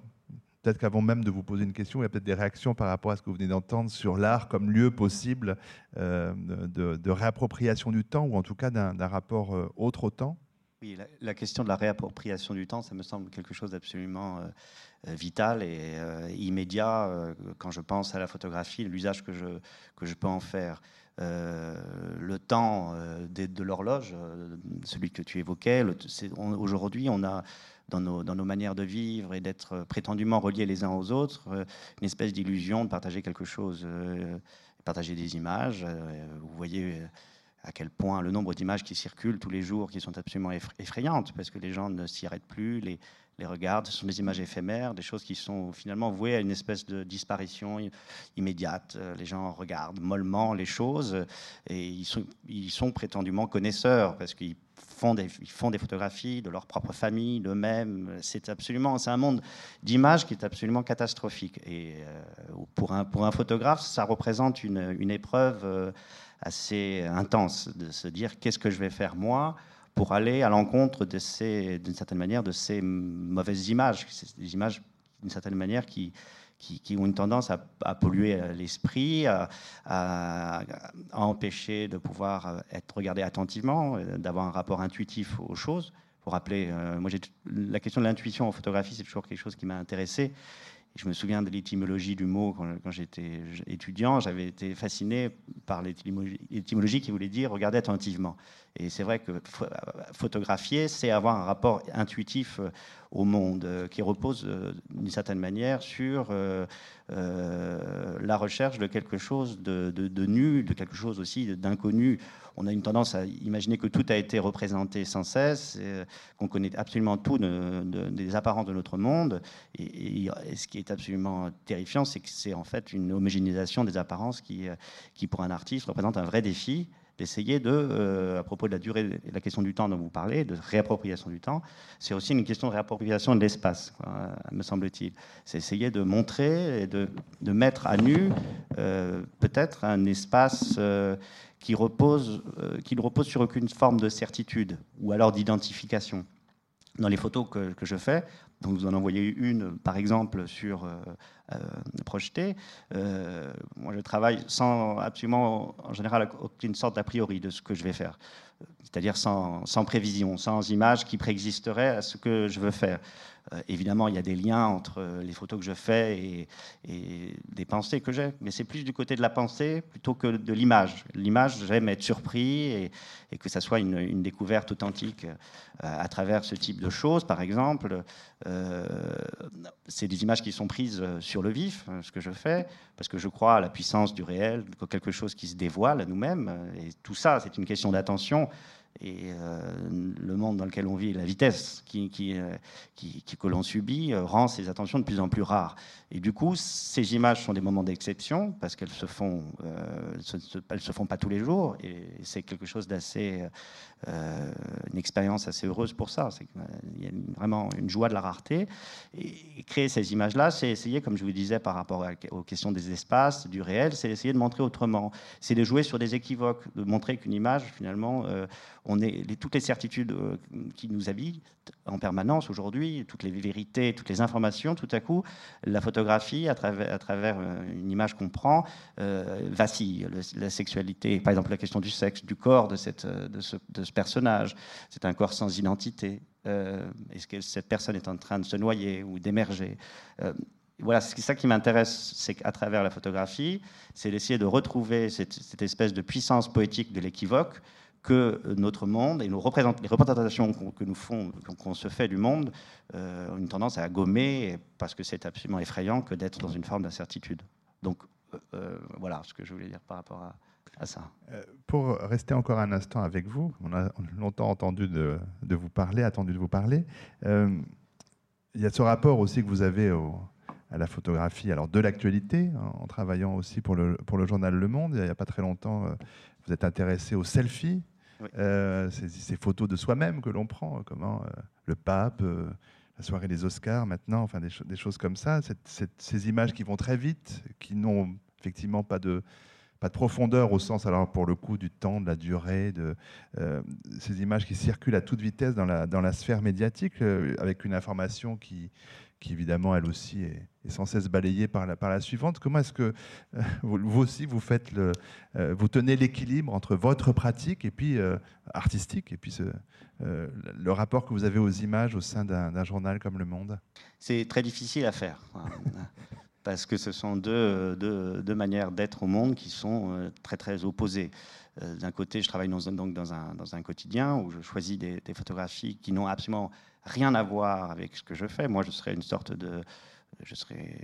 Peut-être qu'avant même de vous poser une question, il y a peut-être des réactions par rapport à ce que vous venez d'entendre sur l'art comme lieu possible euh, de, réappropriation du temps, ou en tout cas d'un rapport euh, autre au temps? Oui, la, question de la réappropriation du temps, ça me semble quelque chose d'absolument euh, vital et immédiat quand je pense à la photographie, l'usage que je peux en faire. Le temps de, de l'horloge, celui que tu évoquais, aujourd'hui on a dans nos, manières de vivre et d'être prétendument reliés les uns aux autres, euh, une espèce d'illusion de partager quelque chose, euh, partager des images. Euh, vous voyez à quel point le nombre d'images qui circulent tous les jours, qui sont absolument effrayantes, parce que les gens ne s'y arrêtent plus, les, les regardent, ce sont des images éphémères, des choses qui sont finalement vouées à une espèce de disparition immédiate. Les gens regardent mollement les choses et ils sont, prétendument connaisseurs, parce qu'ils font des, photographies de leur propre famille, d'eux-mêmes. C'est absolument, c'est un monde d'images qui est absolument catastrophique. Et euh, pour, un, photographe, ça représente une, une épreuve euh, assez intense de se dire qu'est-ce que je vais faire moi pour aller à l'encontre de ces, d'une certaine manière, de ces mauvaises images, des images d'une certaine manière qui, qui, ont une tendance à, polluer euh, l'esprit, à, empêcher de pouvoir euh, être regardé attentivement, euh, d'avoir un rapport intuitif aux choses. Pour rappeler, moi, la question de l'intuition en photographie, c'est toujours quelque chose qui m'a intéressé. Je me souviens de l'étymologie du mot quand, j'étais étudiant. J'avais été fasciné par l'étymologie qui voulait dire regarder attentivement. Et c'est vrai que photographier, c'est avoir un rapport intuitif euh, au monde euh, qui repose euh, d'une certaine manière sur la recherche de quelque chose de, nu, de quelque chose aussi d'inconnu. On a une tendance à imaginer que tout a été représenté sans cesse, qu'on connaît absolument tout des apparences de notre monde. Et, ce qui est absolument terrifiant, c'est que c'est en fait une homogénéisation des apparences qui, qui, pour un artiste, représente un vrai défi d'essayer de, euh, à propos de la durée et la question du temps dont vous parlez, de réappropriation du temps, c'est aussi une question de réappropriation de l'espace, me semble-t-il. C'est essayer de montrer et de, de mettre à nu euh, peut-être un espace euh, qui, repose, ne repose sur aucune forme de certitude ou alors d'identification. Dans les photos que, que je fais, donc vous en envoyez une, par exemple, sur euh, euh projeté. Euh, moi, je travaille sans absolument, en général, aucune sorte d'a priori de ce que je vais faire. C'est-à-dire sans, prévision, sans image qui préexisterait à ce que je veux faire. Euh, évidemment, il y a des liens entre les photos que je fais et, des pensées que j'ai, mais c'est plus du côté de la pensée plutôt que de l'image. L'image, j'aime être surpris et, que ça soit une, découverte authentique euh, à travers ce type de choses. Par exemple, euh, c'est des images qui sont prises sur le vif, ce que je fais, parce que je crois à la puissance du réel, quelque chose qui se dévoile à nous-mêmes. Et tout ça, c'est une question d'attention et euh, le monde dans lequel on vit, la vitesse qui, qui, euh, qui, que l'on subit, euh, rend ces attentions de plus en plus rares. Et du coup, ces images sont des moments d'exception parce qu'elles se font, se, elles se font pas tous les jours. Et c'est quelque chose d'assez, une expérience assez heureuse pour ça. C'est qu'il y a vraiment une joie de la rareté. Et, créer ces images-là, c'est essayer, comme je vous disais par rapport aux questions des espaces, du réel, c'est essayer de montrer autrement. C'est de jouer sur des équivoques, de montrer qu'une image, finalement, on est toutes les certitudes euh, qui nous habitent en permanence aujourd'hui, toutes les vérités, toutes les informations, tout à coup, la photographie, à travers, euh, une image qu'on prend, euh, vacille. la sexualité, par exemple la question du sexe, du corps de, cette, ce, de ce personnage, c'est un corps sans identité. Est-ce que cette personne est en train de se noyer ou d'émerger voilà, c'est ça qui m'intéresse, c'est qu'à travers la photographie, c'est d'essayer de retrouver cette, espèce de puissance poétique de l'équivoque que notre monde et les représentations font, qu'on se fait du monde, euh, ont une tendance à gommer parce que c'est absolument effrayant que d'être dans une forme d'incertitude. Donc euh, euh, voilà ce que je voulais dire par rapport à, ça. Pour rester encore un instant avec vous, on a longtemps entendu de, vous parler, attendu de vous parler. il y a ce rapport aussi que vous avez à la photographie, alors de l'actualité, en travaillant aussi pour le, pour le journal Le Monde. Il n'y a pas très longtemps, vous êtes intéressé au Euh, ces, photos de soi-même que l'on prend, comment euh, le pape, euh, la soirée des Oscars maintenant, enfin des, choses comme ça, ces images qui vont très vite, qui n'ont effectivement pas de, pas de profondeur au sens, alors pour le coup, du temps, de la durée, de ces images qui circulent à toute vitesse dans la, dans la sphère médiatique, avec une information qui, qui évidemment, elle aussi, est, sans cesse balayée par la, par la suivante. Comment est-ce que euh, vous, aussi, vous, faites le, euh, vous tenez l'équilibre entre votre pratique et puis euh, artistique et puis le rapport que vous avez aux images au sein d'un journal comme Le Monde? C'est très difficile à faire. <laughs> parce que ce sont deux, deux, deux manières d'être au monde qui sont très très opposées. D'un côté, je travaille dans donc dans un, dans un quotidien où je choisis des, des photographies qui n'ont absolument rien à voir avec ce que je fais. Moi, je serais une sorte de... Je serais,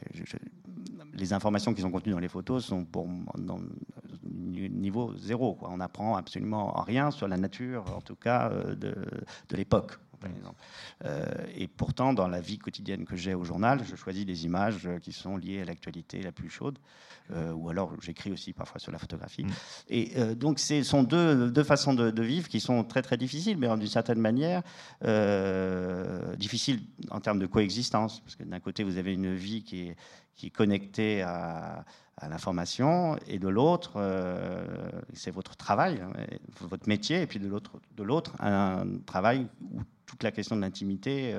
les informations qui sont contenues dans les photos sont pour dans niveau zéro. Quoi. On n'apprend absolument rien sur la nature, en tout cas euh, de, de l'époque. Euh, et pourtant, dans la vie quotidienne que j'ai au journal, je choisis des images qui sont liées à l'actualité la plus chaude. Euh, ou alors j'écris aussi parfois sur la photographie. Mm. Et euh, donc, ce sont deux, deux façons de, vivre qui sont très très difficiles, mais d'une certaine manière euh, difficiles en termes de coexistence, parce que d'un côté vous avez une vie qui est, qui est connectée à, à l'information, et de l'autre, c'est votre travail, hein, votre métier, et puis de l'autre, de l'autre, un travail où toute la question de l'intimité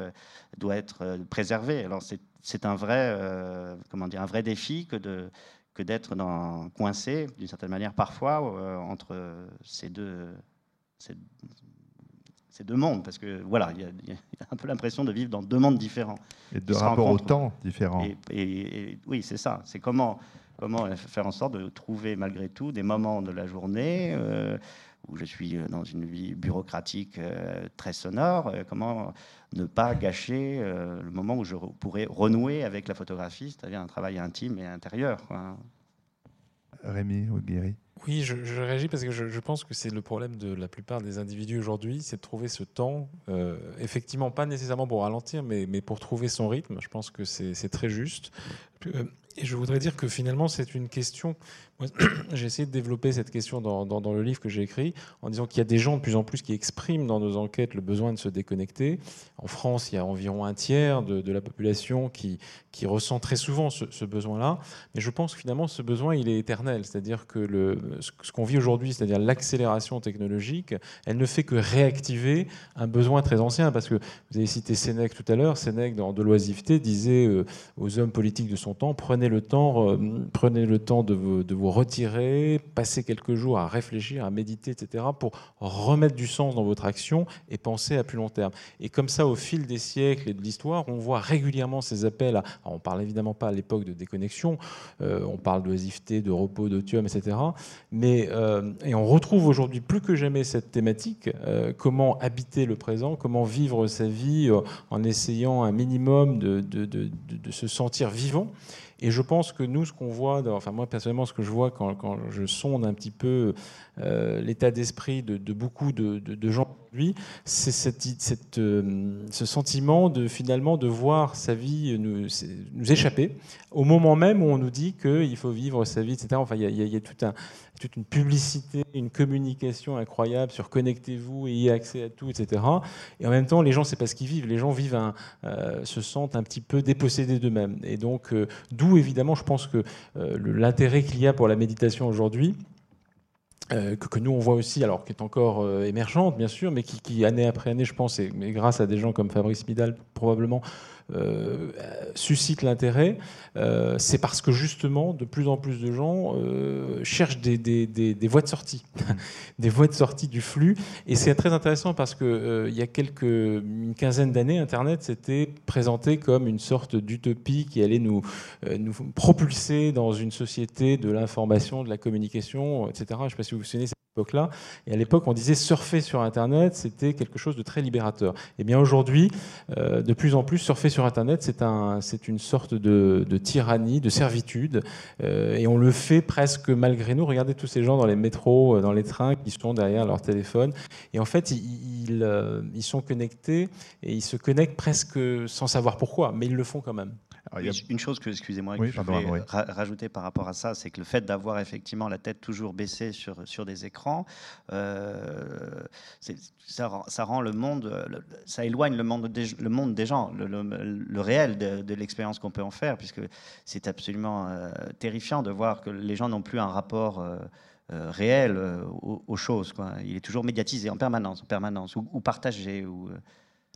doit être préservée. Alors c'est un vrai, comment dire, un vrai défi que de que d'être coincé, d'une certaine manière, parfois, euh, entre ces deux, ces, deux mondes. Parce que, voilà, il y, a un peu l'impression de vivre dans deux mondes différents. Et de rapports au temps différents. Et, oui, c'est ça. C'est comment, comment faire en sorte de trouver, malgré tout, des moments de la journée. Euh, où je suis euh, dans une vie bureaucratique euh, très sonore, euh, comment ne pas gâcher le moment où je pourrais renouer avec la photographie, c'est-à-dire un travail intime et intérieur. Rémi Guéry. Oui, je, réagis parce que je, pense que c'est le problème de la plupart des individus aujourd'hui, c'est de trouver ce temps, effectivement pas nécessairement pour ralentir, mais, mais pour trouver son rythme. Je pense que c'est très juste. Et je voudrais dire que finalement, c'est une question. <clears throat> J'ai essayé de développer cette question dans, le livre que j'ai écrit en disant qu'il y a des gens de plus en plus qui expriment dans nos enquêtes le besoin de se déconnecter. En France, il y a environ un tiers de, la population qui, ressent très souvent ce, besoin-là. Mais je pense que finalement, ce besoin, il est éternel. C'est-à-dire que ce qu'on vit aujourd'hui, c'est-à-dire l'accélération technologique, elle ne fait que réactiver un besoin très ancien. Parce que vous avez cité Sénèque tout à l'heure. Sénèque, dans De l'oisiveté, disait euh, aux hommes politiques de son temps prenez le temps, euh, prenez le temps de vous, de vous, retirer, passez quelques jours à réfléchir, à méditer, etc., pour remettre du sens dans votre action et penser à plus long terme. Et comme ça, au fil des siècles et de l'histoire, on voit régulièrement ces appels à. on parle évidemment pas à l'époque de déconnexion, euh, on parle d'oisiveté, de repos, d'otium, etc. Mais, euh, et on retrouve aujourd'hui plus que jamais cette thématique comment habiter le présent, comment vivre sa vie en essayant un minimum de, de, de se sentir vivant. Et je pense que nous, ce qu'on voit, enfin moi personnellement, ce que je vois quand, je sonde un petit peu euh, l'état d'esprit de, beaucoup de, gens aujourd'hui, c'est cette, euh, ce sentiment de finalement de voir sa vie nous, nous, échapper au moment même où on nous dit qu'il faut vivre sa vie, etc. Enfin, il y, a, tout un, toute une publicité, une communication incroyable sur connectez-vous, ayez accès à tout, etc. Et en même temps, les gens, c'est pas ce qu'ils vivent. Les gens vivent un, euh, se sentent un petit peu dépossédés d'eux-mêmes. Et donc, d'où évidemment, je pense que l'intérêt qu'il y a pour la méditation aujourd'hui, que, nous on voit aussi, alors qui est encore émergente bien sûr, mais qui, qui, année après année, je pense, et mais grâce à des gens comme Fabrice Midal probablement, euh, suscite l'intérêt, euh, c'est parce que justement, de plus en plus de gens euh, cherchent des, voies de sortie, <laughs> des voies de sortie du flux. Et c'est très intéressant parce que il y a quelques une quinzaine d'années, Internet s'était présenté comme une sorte d'utopie qui allait nous, nous propulser dans une société de l'information, de la communication, etc. Je ne sais pas si vous vous souvenez Et à l'époque, on disait surfer sur Internet, c'était quelque chose de très libérateur. Et eh bien aujourd'hui, euh, de plus en plus, surfer sur Internet, c'est un, une sorte de, tyrannie, de servitude. Euh, et on le fait presque malgré nous. Regardez tous ces gens dans les métros, euh, dans les trains, qui sont derrière leur téléphone. Et en fait, ils sont connectés et ils se connectent presque sans savoir pourquoi, mais ils le font quand même. Une chose que, excusez-moi, que je voulais rajouter par rapport à ça, c'est que le fait d'avoir effectivement la tête toujours baissée sur, sur des écrans, euh, ça, ça, rend le monde, ça éloigne le monde des, le monde des gens, le, le, réel de, l'expérience qu'on peut en faire, puisque c'est absolument euh, terrifiant de voir que les gens n'ont plus un rapport. Euh, réel aux, choses. Quoi. Il est toujours médiatisé en permanence, en permanence ou, ou partagé. Ou,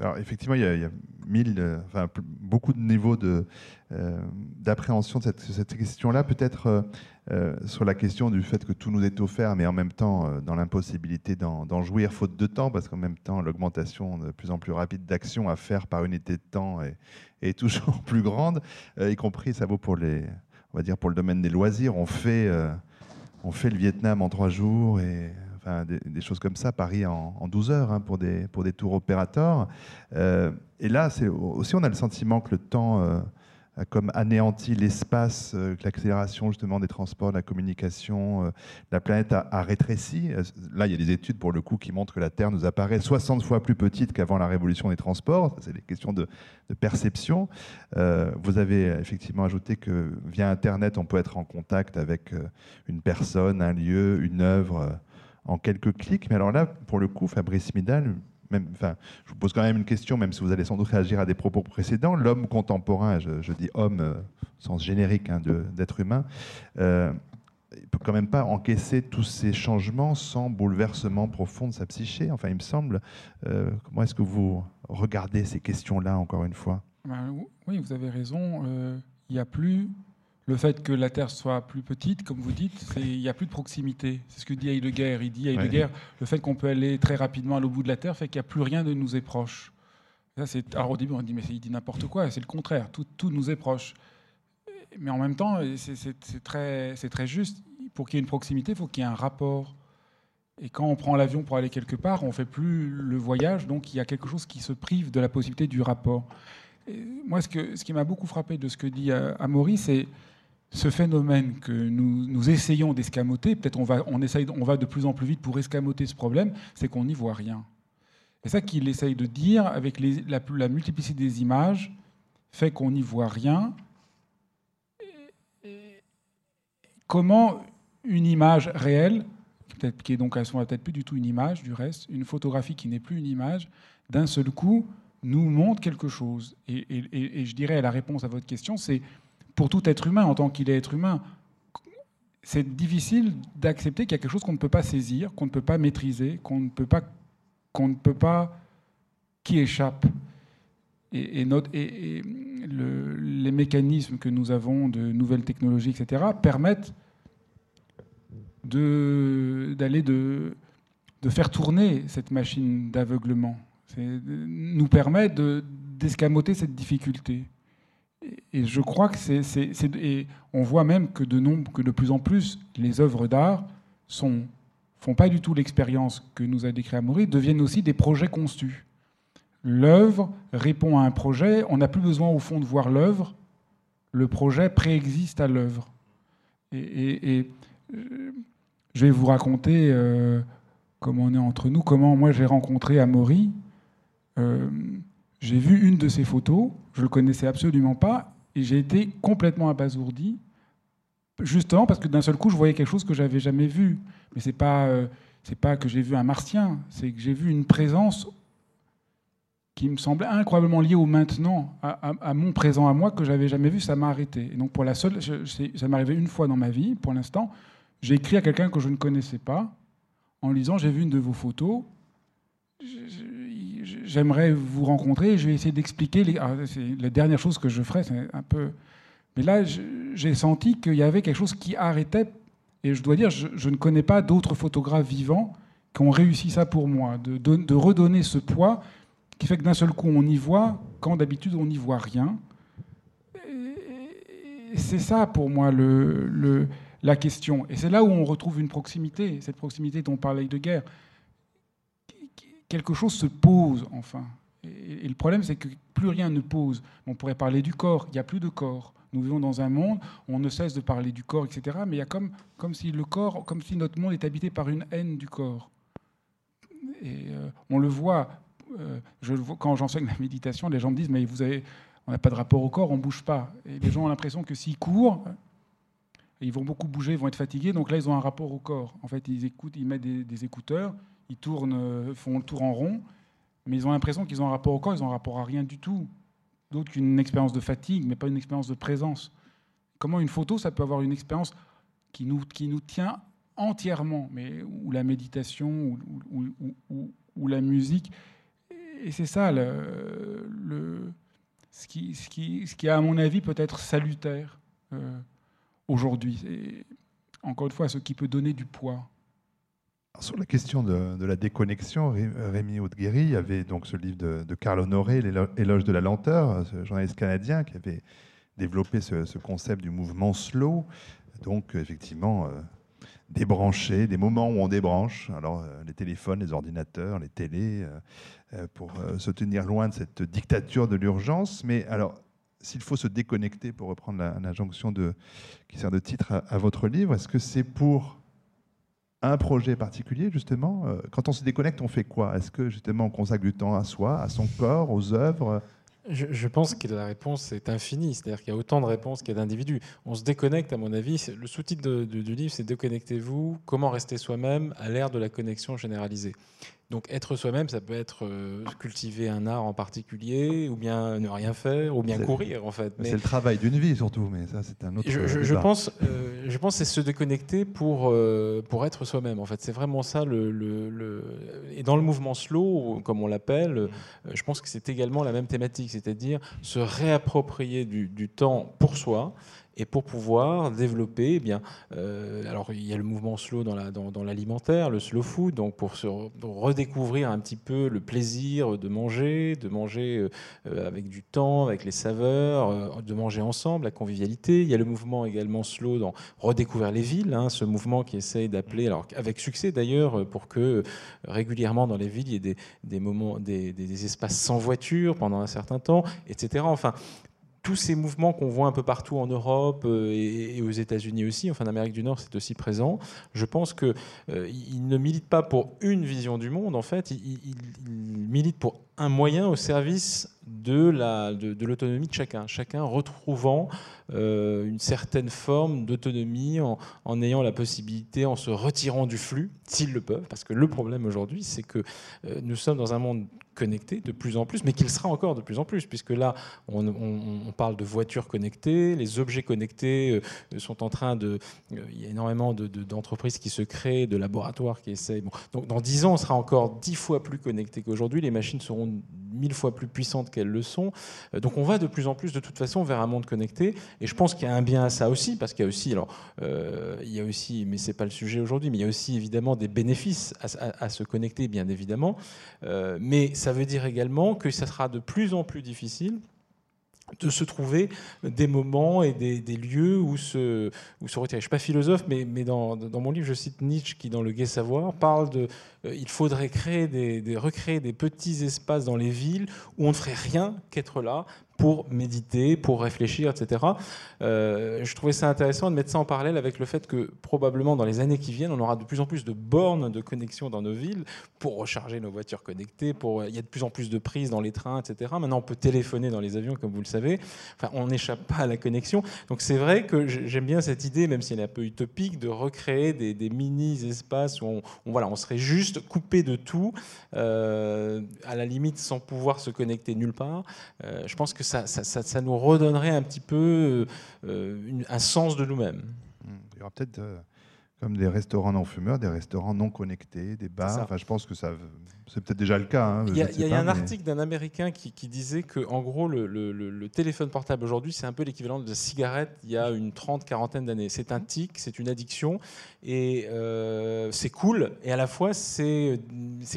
alors effectivement, il y a, euh, beaucoup de niveaux euh, d'appréhension de cette, question-là. Peut-être euh, sur la question du fait que tout nous est offert, mais en même temps dans l'impossibilité d'en, jouir faute de temps, parce qu'en même temps l'augmentation de plus en plus rapide d'action à faire par unité de temps est, est <laughs> toujours plus grande, y compris ça vaut pour les, on va dire pour le domaine des loisirs. On fait, on fait le Vietnam en trois jours et des, choses comme ça, Paris en, 12 heures hein, pour, des, pour des tours opérateurs. Euh, et là, aussi, on a le sentiment que le temps euh, a comme anéanti l'espace, euh, que l'accélération justement des transports, de la communication, la planète a, rétréci. Là, il y a des études pour le coup qui montrent que la Terre nous apparaît 60 fois plus petite qu'avant la révolution des transports. C'est des questions de perception. vous avez effectivement ajouté que via Internet, on peut être en contact avec une personne, un lieu, une œuvre en quelques clics. Mais alors là, pour le coup, Fabrice Midal, même, enfin, je vous pose quand même une question, même si vous allez sans doute réagir à des propos précédents. L'homme contemporain, je, dis homme, euh, sens générique hein, d'être humain, euh, il peut quand même pas encaisser tous ces changements sans bouleversement profond de sa psyché. Enfin, il me semble. Euh, comment est-ce que vous regardez ces questions-là, encore une fois? Ben, Oui, vous avez raison. Euh, il n'y a plus le fait que la Terre soit plus petite, comme vous dites, il n'y a plus de proximité. C'est ce que dit Heidegger. Il dit Heidegger, le fait qu'on peut aller très rapidement à l'au bout de la Terre fait qu'il n'y a plus rien de nous est proche. alors au début, on dit mais il dit n'importe quoi. C'est le contraire. Tout, tout, nous est proche. Mais en même temps, c'est très, très juste. Pour qu'il y ait une proximité, il faut qu'il y ait un rapport. Et quand on prend l'avion pour aller quelque part, on ne fait plus le voyage, donc il y a quelque chose qui se prive de la possibilité du rapport. moi, ce, que, ce qui m'a beaucoup frappé de ce que dit euh, Amaury, c'est ce phénomène que nous, essayons d'escamoter, peut-être on va, on, essaye, on va de plus en plus vite pour escamoter ce problème, c'est qu'on n'y voit rien. Et ça qu'il essaye de dire avec la, la, multiplicité des images fait qu'on n'y voit rien. comment une image réelle, qui est donc à moment peut-être plus du tout une image du reste, une photographie qui n'est plus une image, d'un seul coup nous montre quelque chose. Et je dirais la réponse à votre question, c'est pour tout être humain en tant qu'il est être humain, c'est difficile d'accepter qu'il y a quelque chose qu'on ne peut pas saisir, qu'on ne peut pas maîtriser, qu'on ne peut pas, qu'on ne peut pas, qui échappe. Et, les mécanismes que nous avons de nouvelles technologies, etc., permettent d'aller de, de, faire tourner cette machine d'aveuglement, nous permet d'escamoter cette difficulté et je crois que c'est, et on voit même que de nombre, que de plus en plus, les œuvres d'art sont font pas du tout l'expérience que nous a décrit Amaury, deviennent aussi des projets conçus. L'œuvre répond à un projet. On n'a plus besoin au fond de voir l'œuvre. Le projet préexiste à l'œuvre. Et, je vais vous raconter euh, comment on est entre nous, comment moi j'ai rencontré Amaury. Euh, j'ai vu une de ses photos, je ne le connaissais absolument pas, et j'ai été complètement abasourdi, justement parce que d'un seul coup, je voyais quelque chose que j'avais jamais vu. Mais c'est pas, euh, pas que j'ai vu un martien, c'est que j'ai vu une présence qui me semblait incroyablement liée au maintenant, à, mon présent à moi que j'avais jamais vu. Ça m'a arrêté. Et donc pour la seule, ça m'est arrivé une fois dans ma vie, pour l'instant. J'ai écrit à quelqu'un que je ne connaissais pas, en lisant, j'ai vu une de vos photos. J'aimerais vous rencontrer. Je vais essayer d'expliquer. Les... Ah, la dernière chose que je ferai, c'est un peu. Mais là, j'ai senti qu'il y avait quelque chose qui arrêtait. Et je dois dire, je, ne connais pas d'autres photographes vivants qui ont réussi ça pour moi, de, redonner ce poids qui fait que d'un seul coup on y voit, quand d'habitude on n'y voit rien. C'est ça pour moi la question. Et c'est là où on retrouve une proximité, cette proximité dont on parlait de guerre. Quelque chose se pose enfin. Et, le problème, c'est que plus rien ne pose. On pourrait parler du corps, il n'y a plus de corps. Nous vivons dans un monde où on ne cesse de parler du corps, etc. Mais il y a comme, si le corps, comme si notre monde est habité par une haine du corps. Et euh, on le voit, euh, quand j'enseigne <laughs> la méditation, les gens me disent Mais vous avez, on n'a pas de rapport au corps, on ne bouge pas. Et les gens ont l'impression que s'ils courent, ils vont beaucoup bouger, ils vont être fatigués, donc là ils ont un rapport au corps. En fait, ils écoutent, ils mettent des, écouteurs, ils euh, font le tour en rond, mais ils ont l'impression qu'ils ont un rapport au corps, ils ont un rapport à rien du tout, d'autre qu'une expérience de fatigue, mais pas une expérience de présence. Comment une photo, ça peut avoir une expérience qui nous, qui nous tient entièrement, mais ou la méditation ou, la musique. Et c'est ça le, ce, qui, ce, qui, ce qui, à mon avis, peut être salutaire. Euh, aujourd'hui. Encore une fois, ce qui peut donner du poids. Sur la question de, la déconnexion, Rémi Hauteguéry, avait donc ce livre de, Carl Honoré, L'éloge de la lenteur, ce journaliste canadien qui avait développé ce, concept du mouvement slow. Donc, effectivement, euh, débrancher, des moments où on débranche, alors euh, les téléphones, les ordinateurs, les télés, euh, pour se tenir loin de cette dictature de l'urgence. Mais alors, s'il faut se déconnecter, pour reprendre l'injonction qui sert de titre à, votre livre, est-ce que c'est pour un projet particulier, justement euh, Quand on se déconnecte, on fait quoi? Est-ce que, justement, on consacre du temps à soi, à son corps, aux œuvres? Je, pense que la réponse est infinie, c'est-à-dire qu'il y a autant de réponses qu'il y a d'individus. On se déconnecte, à mon avis. Le sous-titre du livre, c'est Déconnectez-vous, comment rester soi-même à l'ère de la connexion généralisée. Donc être soi-même, ça peut être euh, cultiver un art en particulier, ou bien ne rien faire, ou bien courir en fait. C'est le travail d'une vie surtout, mais ça c'est un autre. Je, je, je pense, euh, je pense, c'est se déconnecter pour euh, pour être soi-même. En fait, c'est vraiment ça le, le, et dans le mouvement slow, comme on l'appelle, je pense que c'est également la même thématique, c'est-à-dire se réapproprier du, du temps pour soi et pour pouvoir développer, eh bien, euh, alors il y a le mouvement slow dans, la, dans, l'alimentaire, le slow food, donc pour redécouvrir un petit peu le plaisir de manger, de manger euh, avec du temps, avec les saveurs, euh, de manger ensemble, la convivialité. Il y a le mouvement également slow dans redécouvrir les villes, hein, ce mouvement qui essaye d'appeler, alors avec succès d'ailleurs, pour que régulièrement dans les villes il y ait des, des moments, des, des, espaces sans voiture pendant un certain temps, etc. Enfin, tous ces mouvements qu'on voit un peu partout en Europe euh, et, aux États-Unis aussi, enfin en Amérique du Nord, c'est aussi présent. Je pense qu'ils euh, ne militent pas pour une vision du monde, en fait, ils, militent pour un moyen au service de l'autonomie de, chacun, chacun retrouvant euh, une certaine forme d'autonomie en, en, ayant la possibilité, en se retirant du flux, s'ils le peuvent, parce que le problème aujourd'hui, c'est que nous sommes dans un monde connecté de plus en plus, mais qu'il sera encore de plus en plus, puisque là, on, parle de voitures connectées, les objets connectés euh, sont en train de... Euh, il y a énormément d'entreprises qui se créent, de laboratoires qui essayent. Donc dans 10 ans, on sera encore 10 fois plus connecté qu'aujourd'hui, les machines seront mille fois plus puissantes qu'elles le sont. Euh, donc on va de plus en plus, de toute façon, vers un monde connecté, et je pense qu'il y a un bien à ça aussi, parce qu'il y a aussi, alors, il y a aussi, mais c'est pas le sujet aujourd'hui, mais il y a aussi évidemment des bénéfices à, se connecter, bien évidemment, mais ça veut dire également que ça sera de plus en plus difficile de se trouver des moments et des, lieux où se, retirer. Je ne suis pas philosophe, mais, dans, mon livre, je cite Nietzsche qui, dans Le Gai Savoir, parle de euh, il faudrait créer des, recréer des petits espaces dans les villes où on ne ferait rien qu'être là pour méditer, pour réfléchir, etc. Euh, je trouvais ça intéressant de mettre ça en parallèle avec le fait que probablement dans les années qui viennent, on aura de plus en plus de bornes de connexion dans nos villes pour recharger nos voitures connectées. Pour, il y a de plus en plus de prises dans les trains, etc. Maintenant, on peut téléphoner dans les avions, comme vous le savez. Enfin, on n'échappe pas à la connexion. Donc c'est vrai que j'aime bien cette idée, même si elle est un peu utopique, de recréer des, mini-espaces où on, voilà, on serait juste coupé de tout, euh, à la limite sans pouvoir se connecter nulle part. Euh, je pense que ça, nous redonnerait un petit peu euh, un sens de nous-mêmes. Il y aura peut-être comme des restaurants non fumeurs, des restaurants non connectés, des bars. Enfin, je pense que ça, c'est peut-être déjà le cas. Hein, il y a, un article d'un Américain qui, disait que, en gros, le, téléphone portable aujourd'hui, c'est un peu l'équivalent de la cigarette il y a une trente, quarantaine d'années. C'est un tic, c'est une addiction, et euh, c'est cool, et à la fois, c'est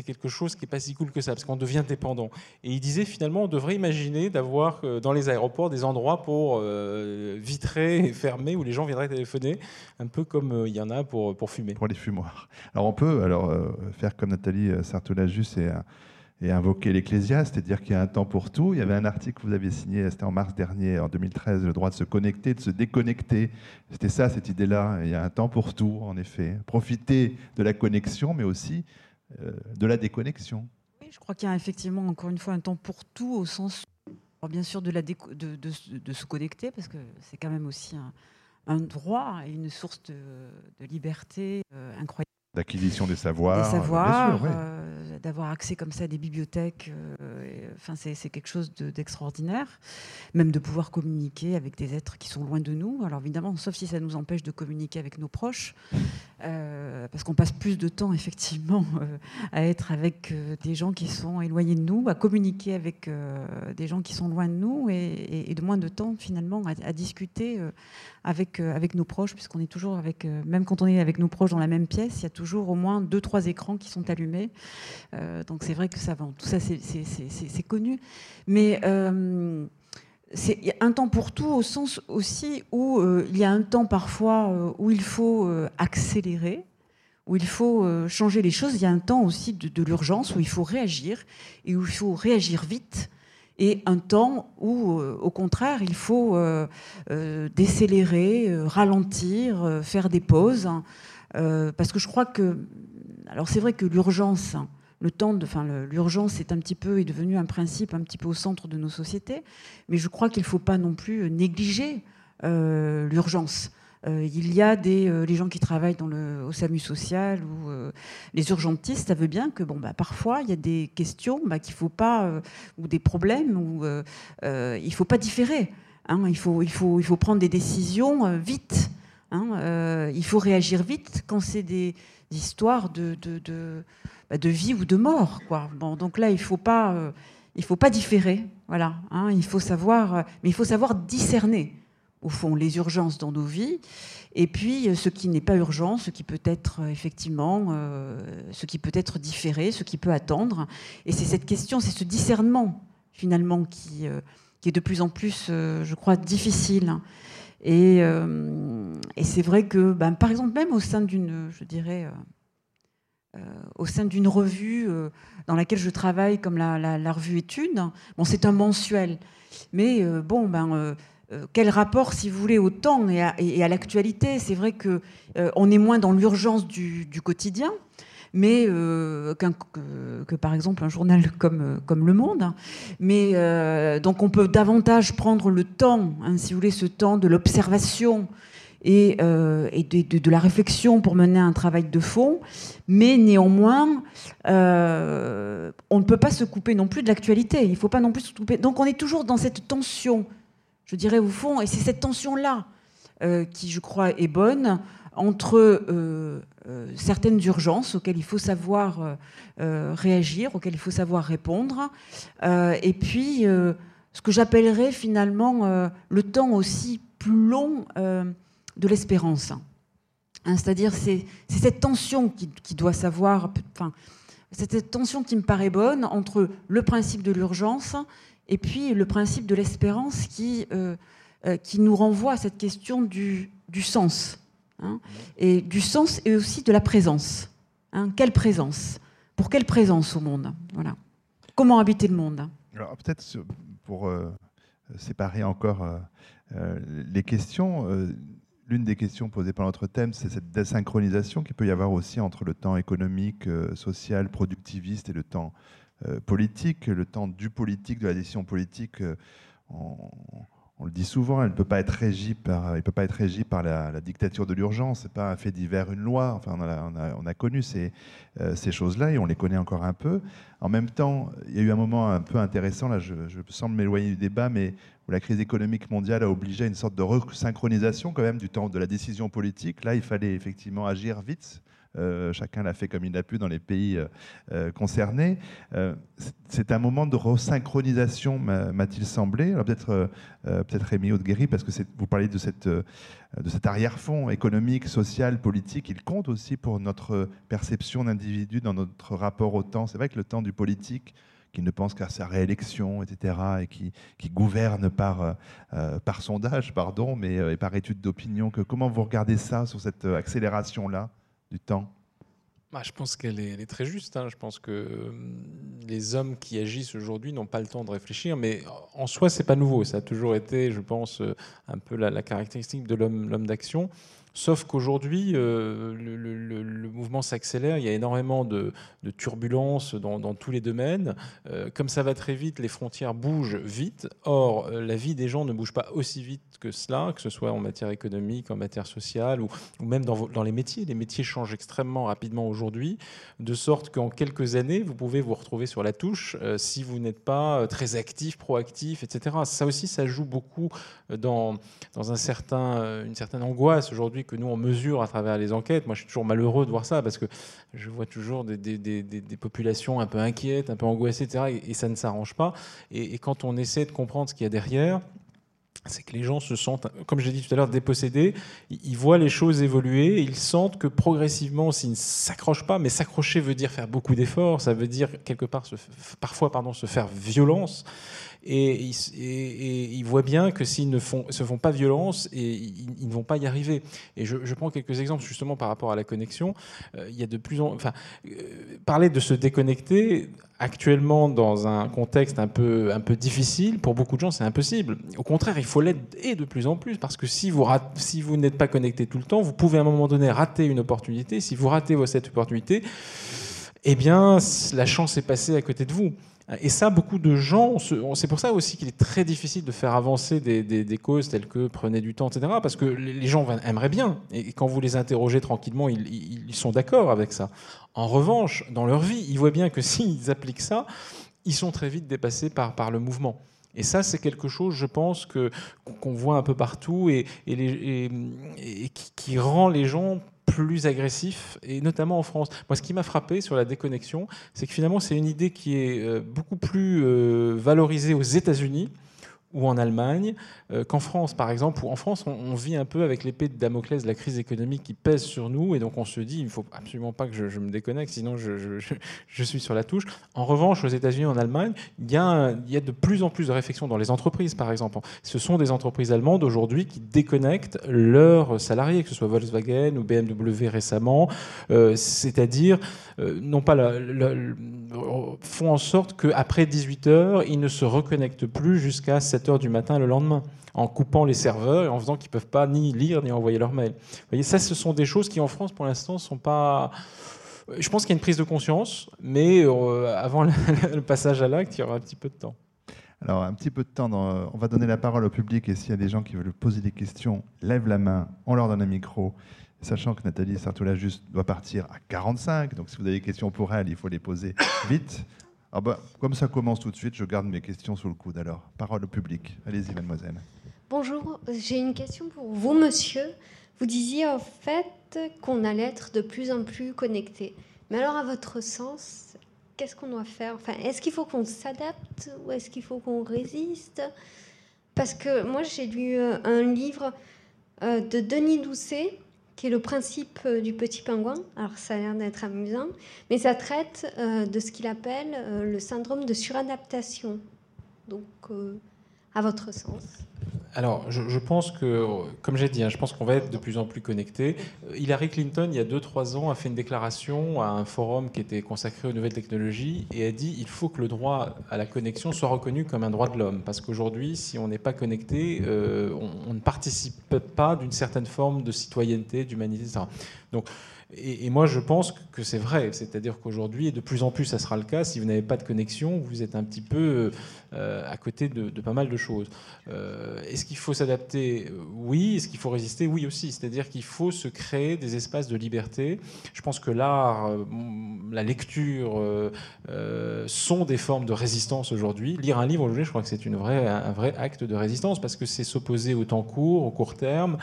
quelque chose qui n'est pas si cool que ça, parce qu'on devient dépendant. Et il disait, finalement, on devrait imaginer d'avoir euh, dans les aéroports des endroits pour euh, vitrer et fermer, où les gens viendraient téléphoner, un peu comme il y en a pour, pour fumer. Pour les fumoirs. Alors on peut alors, euh, faire comme Nathalie euh, Euh, et invoquer l'Ecclésiaste et dire qu'il y a un temps pour tout. Il y avait un article que vous aviez signé, c'était en mars dernier, en 2013, le droit de se connecter, de se déconnecter. C'était ça, cette idée-là. Il y a un temps pour tout, en effet. Profiter de la connexion, mais aussi de la déconnexion. Oui, je crois qu'il y a effectivement, encore une fois, un temps pour tout, au sens, bien sûr, de, se connecter, parce que c'est quand même aussi un, un droit et une source de, liberté euh, incroyable. D'acquisition des savoirs. Des savoirs, euh, d'avoir accès comme ça à des bibliothèques, euh, enfin, c'est quelque chose d'extraordinaire. Même de pouvoir communiquer avec des êtres qui sont loin de nous. Alors évidemment, sauf si ça nous empêche de communiquer avec nos proches, parce qu'on passe plus de temps effectivement <laughs> à être avec des gens qui sont éloignés de nous, à communiquer avec des gens qui sont loin de nous, et, de moins de temps finalement à, discuter avec, euh, avec nos proches, puisqu'on est toujours avec, euh, même quand on est avec nos proches dans la même pièce, il y a toujours au moins deux, trois écrans qui sont allumés. Euh, donc c'est vrai que ça va. Tout ça, c'est connu. Mais c'est un temps pour tout au sens aussi où il y a un temps parfois où il faut accélérer, où il faut changer les choses. Il y a un temps aussi de, l'urgence où il faut réagir et où il faut réagir vite et un temps où, euh, au contraire, il faut euh, euh, décélérer, ralentir, faire des pauses. Hein. parce que je crois que, alors c'est vrai que l'urgence, le temps de, enfin l'urgence est un petit peu est devenu un principe un petit peu au centre de nos sociétés, mais je crois qu'il ne faut pas non plus négliger l'urgence. Euh, il y a des, euh, les gens qui travaillent dans le, au SAMU social ou euh, les urgentistes ça veut bien que bon, bah, parfois il y a des questions bah, qu'il faut pas, ou des problèmes où il ne faut pas différer. Hein. il, faut, il, faut, il faut prendre des décisions vite. Hein. il faut réagir vite quand c'est des, histoires de, de, bah, de, vie ou de mort. Quoi. Bon, donc là, il ne faut pas il faut pas différer, voilà. Hein, il faut savoir, mais il faut savoir discerner au fond, les urgences dans nos vies, et puis euh, ce qui n'est pas urgent, ce qui peut être euh, effectivement, euh, ce qui peut être différé, ce qui peut attendre. Et c'est cette question, c'est ce discernement finalement qui, est de plus en plus, je crois, difficile. Et, et c'est vrai que, ben, par exemple, même au sein d'une, je dirais, au sein d'une revue dans laquelle je travaille, comme la, revue Études, bon, c'est un mensuel, mais bon, ben euh, quel rapport, si vous voulez, au temps et à, l'actualité? C'est vrai que euh, on est moins dans l'urgence du, quotidien, mais euh, que, par exemple un journal comme, comme Le Monde. Mais donc on peut davantage prendre le temps, hein, si vous voulez, ce temps de l'observation et, de, la réflexion pour mener un travail de fond. Mais néanmoins, on ne peut pas se couper non plus de l'actualité. Il ne faut pas non plus se couper. Donc on est toujours dans cette tension je dirais, au fond, et c'est cette tension-là euh, qui, je crois, est bonne entre euh, euh, certaines urgences auxquelles il faut savoir réagir, auxquelles il faut savoir répondre, et puis ce que j'appellerais finalement le temps aussi plus long de l'espérance. Hein, c'est-à-dire, c'est cette tension qui, doit savoir, enfin, cette tension qui me paraît bonne entre le principe de l'urgence et puis le principe de l'espérance qui, euh, euh, qui nous renvoie à cette question du, du sens. Hein, et du sens et aussi de la présence. Hein. quelle présence? Pour quelle présence au monde? Voilà. Comment habiter le monde? Alors peut-être pour euh, séparer encore les questions, l'une des questions posées par notre thème, c'est cette désynchronisation qu'il peut y avoir aussi entre le temps économique, social, productiviste et le temps euh, politique, le temps du politique, de la décision politique, euh, on le dit souvent, elle ne peut pas être régie par, il peut pas être régi par la, dictature de l'urgence. C'est pas un fait divers, une loi. Enfin, on a, connu ces, euh, ces choses-là et on les connaît encore un peu. En même temps, il y a eu un moment un peu intéressant. Là, je, je semble m'éloigner du débat, mais où la crise économique mondiale a obligé à une sorte de resynchronisation quand même du temps de la décision politique. Là, il fallait effectivement agir vite euh, chacun l'a fait comme il l'a pu dans les pays euh, euh, concernés. c'est un moment de resynchronisation, m'a-t-il semblé. Peut-être peut-être Rémi parce que vous parlez de, de cet arrière-fond économique, social, politique. Il compte aussi pour notre perception d'individu dans notre rapport au temps. C'est vrai que le temps du politique, qui ne pense qu'à sa réélection, etc., et qui, gouverne par, par sondage, pardon, mais par étude d'opinion. comment vous regardez ça sur cette accélération-là du temps? Bah, je pense qu'elle est, très juste. Hein. Je pense que euh, les hommes qui agissent aujourd'hui n'ont pas le temps de réfléchir, mais en soi, c'est pas nouveau. Ça a toujours été, je pense, euh, un peu la caractéristique de l'homme d'action. Sauf qu'aujourd'hui, euh, le, mouvement s'accélère, il y a énormément de, turbulences dans, tous les domaines. Euh, comme ça va très vite, les frontières bougent vite. Or, euh, la vie des gens ne bouge pas aussi vite que cela, que ce soit en matière économique, en matière sociale ou, même dans, les métiers. Les métiers changent extrêmement rapidement aujourd'hui, de sorte qu'en quelques années, vous pouvez vous retrouver sur la touche si vous n'êtes pas très actif, proactif, etc. Ça aussi, ça joue beaucoup dans, une certaine angoisse aujourd'hui que nous on mesure à travers les enquêtes. Moi, je suis toujours malheureux de voir ça parce que je vois toujours des, populations un peu inquiètes, un peu angoissées, etc. Et, ça ne s'arrange pas. Et, quand on essaie de comprendre ce qu'il y a derrière, c'est que les gens se sentent, comme j'ai dit tout à l'heure, dépossédés. Ils voient les choses évoluer. ils sentent que progressivement, s'ils ne s'accrochent pas, mais s'accrocher veut dire faire beaucoup d'efforts, ça veut dire quelque part, parfois, pardon, se faire violence. Et, ils voient bien que s'ils ne font, se font pas violence, et ils, ne vont pas y arriver. Et je, prends quelques exemples justement par rapport à la connexion. Euh, il y a de plus en, enfin, euh, parler de se déconnecter actuellement dans un contexte un peu, un peu difficile, pour beaucoup de gens, c'est impossible. Au contraire, il faut et de plus en plus, parce que si vous, si vous n'êtes pas connecté tout le temps, vous pouvez à un moment donné rater une opportunité. Si vous ratez cette opportunité, eh bien, la chance est passée à côté de vous. Et ça, beaucoup de gens, c'est pour ça aussi qu'il est très difficile de faire avancer des, causes telles que prenez du temps, etc. Parce que les gens aimeraient bien. Et quand vous les interrogez tranquillement, ils, sont d'accord avec ça. En revanche, dans leur vie, ils voient bien que <laughs> s'ils appliquent ça, ils sont très vite dépassés par, par le mouvement. Et ça, c'est quelque chose, je pense, que qu'on voit un peu partout et, et, qui rend les gens plus agressif, et notamment en France. Moi, ce qui m'a frappé sur la déconnexion, c'est que finalement, c'est une idée qui est euh, beaucoup plus euh, valorisée aux États-Unis ou en Allemagne euh, qu'en France, par exemple, où en France, on, vit un peu avec l'épée de Damoclès la crise économique qui pèse sur nous, et donc on se dit, il ne faut absolument pas que je, me déconnecte, sinon je, je, suis sur la touche. En revanche, aux États-Unis, en Allemagne, il y, a, y, a, de plus en plus de réflexions dans les entreprises, par exemple. Ce sont des entreprises allemandes aujourd'hui qui déconnectent leurs salariés, que ce soit Volkswagen ou BMW récemment, euh, c'est-à-dire, euh, non pas font en sorte qu'après 18 heures, ils ne se reconnectent plus jusqu'à 7 heures du matin le lendemain en coupant les serveurs et en faisant qu'ils ne peuvent pas ni lire ni envoyer leur mail. Vous voyez, ça, ce sont des choses qui en France, pour l'instant, sont pas. Je pense qu'il y a une prise de conscience, mais euh, avant <laughs> le passage à l'acte, il y aura un petit peu de temps. Alors, un petit peu de temps, on va donner la parole au public et s'il y a des gens qui veulent poser des questions, lève la main, on leur donne un micro, sachant que Nathalie Sartoula juste doit partir à 45, donc si vous avez des questions pour elle, il faut les poser <coughs> vite. Ah bah, comme ça commence tout de suite, je garde mes questions sous le coude. Alors, parole au public. Allez-y, mademoiselle. Bonjour, j'ai une question pour vous, monsieur. Vous disiez en fait qu'on allait être de plus en plus connecté. Mais alors, à votre sens, qu'est-ce qu'on doit faire? Enfin, Est-ce qu'il faut qu'on s'adapte ou est-ce qu'il faut qu'on résiste? Parce que moi, j'ai lu euh, un livre euh, de Denis Doucet qui est le principe euh, du petit pingouin. Alors ça a l'air d'être amusant, mais ça traite euh, de ce qu'il appelle euh, le syndrome de suradaptation. Donc, à votre sens alors, je, pense que, comme j'ai dit, hein, je pense qu'on va être de plus en plus connectés. Hillary Clinton, il y a 2-3 ans, a fait une déclaration à un forum qui était consacré aux nouvelles technologies et a dit il faut que le droit à la connexion soit reconnu comme un droit de l'homme. Parce qu'aujourd'hui, si on n'est pas connecté, euh, on, ne participe pas d'une certaine forme de citoyenneté, d'humanité, etc. Donc, Et, moi, je pense que c'est vrai. C'est-à-dire qu'aujourd'hui, et de plus en plus, ça sera le cas, si vous n'avez pas de connexion, vous êtes un petit peu à côté de, pas mal de choses. Est-ce qu'il faut s'adapter? Oui. Est-ce qu'il faut résister? Oui aussi. C'est-à-dire qu'il faut se créer des espaces de liberté. Je pense que l'art, la lecture sont des formes de résistance aujourd'hui. Lire un livre aujourd'hui, je crois que c'est un vrai acte de résistance parce que c'est s'opposer au temps court, au court terme,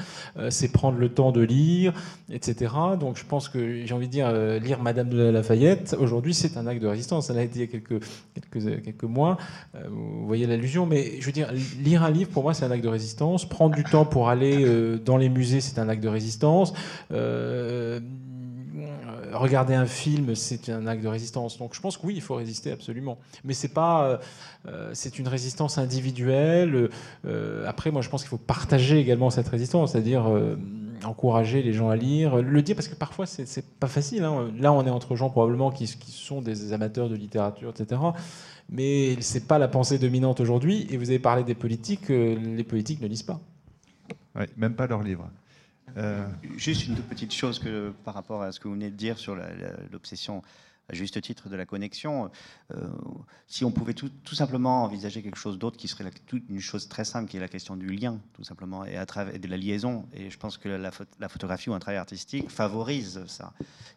c'est prendre le temps de lire, etc. Donc je pense que j'ai envie de dire, euh, lire Madame de Lafayette, aujourd'hui c'est un acte de résistance. Ça l'a été il y a quelques, quelques mois, euh, vous voyez l'allusion, mais je veux dire, lire un livre pour moi c'est un acte de résistance. Prendre du temps pour aller euh, dans les musées c'est un acte de résistance regarder un film, c'est un acte de résistance. Donc je pense que oui, il faut résister absolument. Mais c'est pas, c'est une résistance individuelle. après, moi, je pense qu'il faut partager également cette résistance, c'est-à-dire encourager les gens à lire, le dire parce que parfois c'est pas facile. Hein. Là, on est entre gens probablement qui, sont des amateurs de littérature, etc. Mais c'est pas la pensée dominante aujourd'hui. Et vous avez parlé des politiques, euh, les politiques ne lisent pas. Oui, même pas leurs livres. Euh, Juste une toute petite chose que, par rapport à ce que vous venez de dire sur l'obsession à juste titre de la connexion. Euh, si on pouvait tout, simplement envisager quelque chose d'autre qui serait une chose très simple, qui est la question du lien, tout simplement, et, à travers, de la liaison. Et je pense que la, photographie ou un travail artistique favorise ça.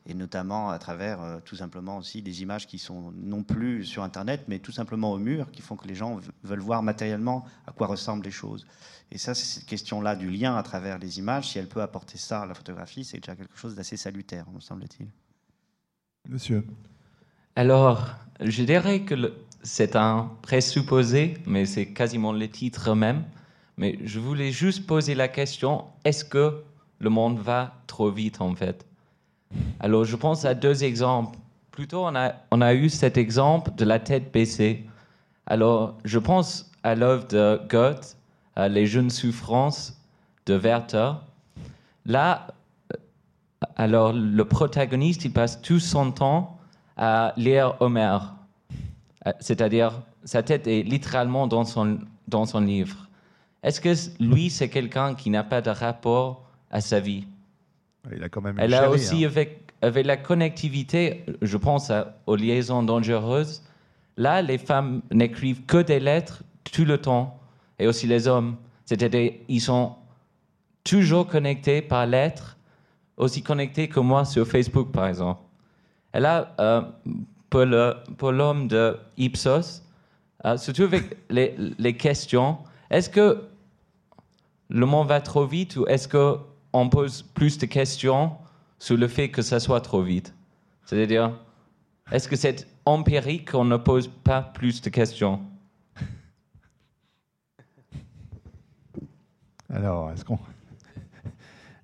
Et notamment à travers euh, tout simplement aussi des images qui sont non plus sur Internet, mais tout simplement au mur, qui font que les gens veulent voir matériellement à quoi ressemblent les choses. Et ça, cette question-là du lien à travers les images. Si elle peut apporter ça à la photographie, c'est déjà quelque chose d'assez salutaire, me semble-t-il. Monsieur. Alors, je dirais que c'est un présupposé, mais c'est quasiment le titre même. Mais je voulais juste poser la question, est-ce que le monde va trop vite en fait? Alors, je pense à deux exemples. Plutôt, on a, on a eu cet exemple de la tête baissée. Alors, je pense à l'œuvre de Goethe, Les jeunes souffrances de Werther. Là, alors le protagoniste, il passe tout son temps à lire Homère. Euh, c'est-à-dire, sa tête est littéralement dans son, dans son livre. Est-ce que lui, c'est quelqu'un qui n'a pas de rapport à sa vie? Il a quand même Elle a aussi, hein. avec, avec, la connectivité, je pense aux liaisons dangereuses, là, les femmes n'écrivent que des lettres tout le temps, et aussi les hommes. C'est-à-dire, ils sont toujours connectés par lettres aussi connecté que moi sur Facebook, par exemple. Et là, euh, pour l'homme de Ipsos, euh, surtout avec les, les questions, est-ce que le monde va trop vite ou est-ce qu'on pose plus de questions sur le fait que ça soit trop vite? C'est-à-dire, est-ce que c'est empirique qu'on ne pose pas plus de questions? Alors, est-ce qu'on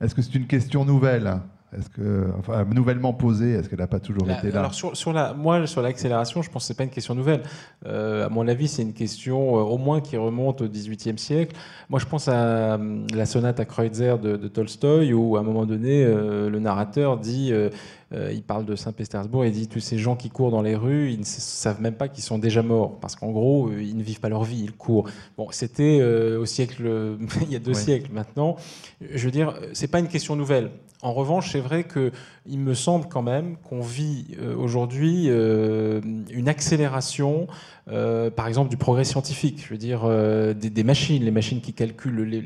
est-ce que c'est une question nouvelle? Est-ce que, enfin, nouvellement posée, est-ce qu'elle n'a pas toujours été là? Alors sur, la, moi, sur l'accélération, je pense que c'est pas une question nouvelle. Euh, à mon avis, c'est une question euh, au moins qui remonte au XVIIIe siècle. Moi, je pense à euh, la sonate à Kreutzer de, de Tolstoï, où à un moment donné, le narrateur dit euh, il parle de Saint-Pétersbourg et dit tous ces gens qui courent dans les rues, ils ne savent même pas qu'ils sont déjà morts, parce qu'en gros, euh, ils ne vivent pas leur vie, ils courent. Bon, c'était euh, au siècle, <laughs> il y a deux siècles maintenant. Je veux dire, c'est pas une question nouvelle. En revanche, c'est vrai que il me semble quand même qu'on vit aujourd'hui une accélération euh, par exemple, du progrès scientifique. Je veux dire, euh, des, machines, les machines qui calculent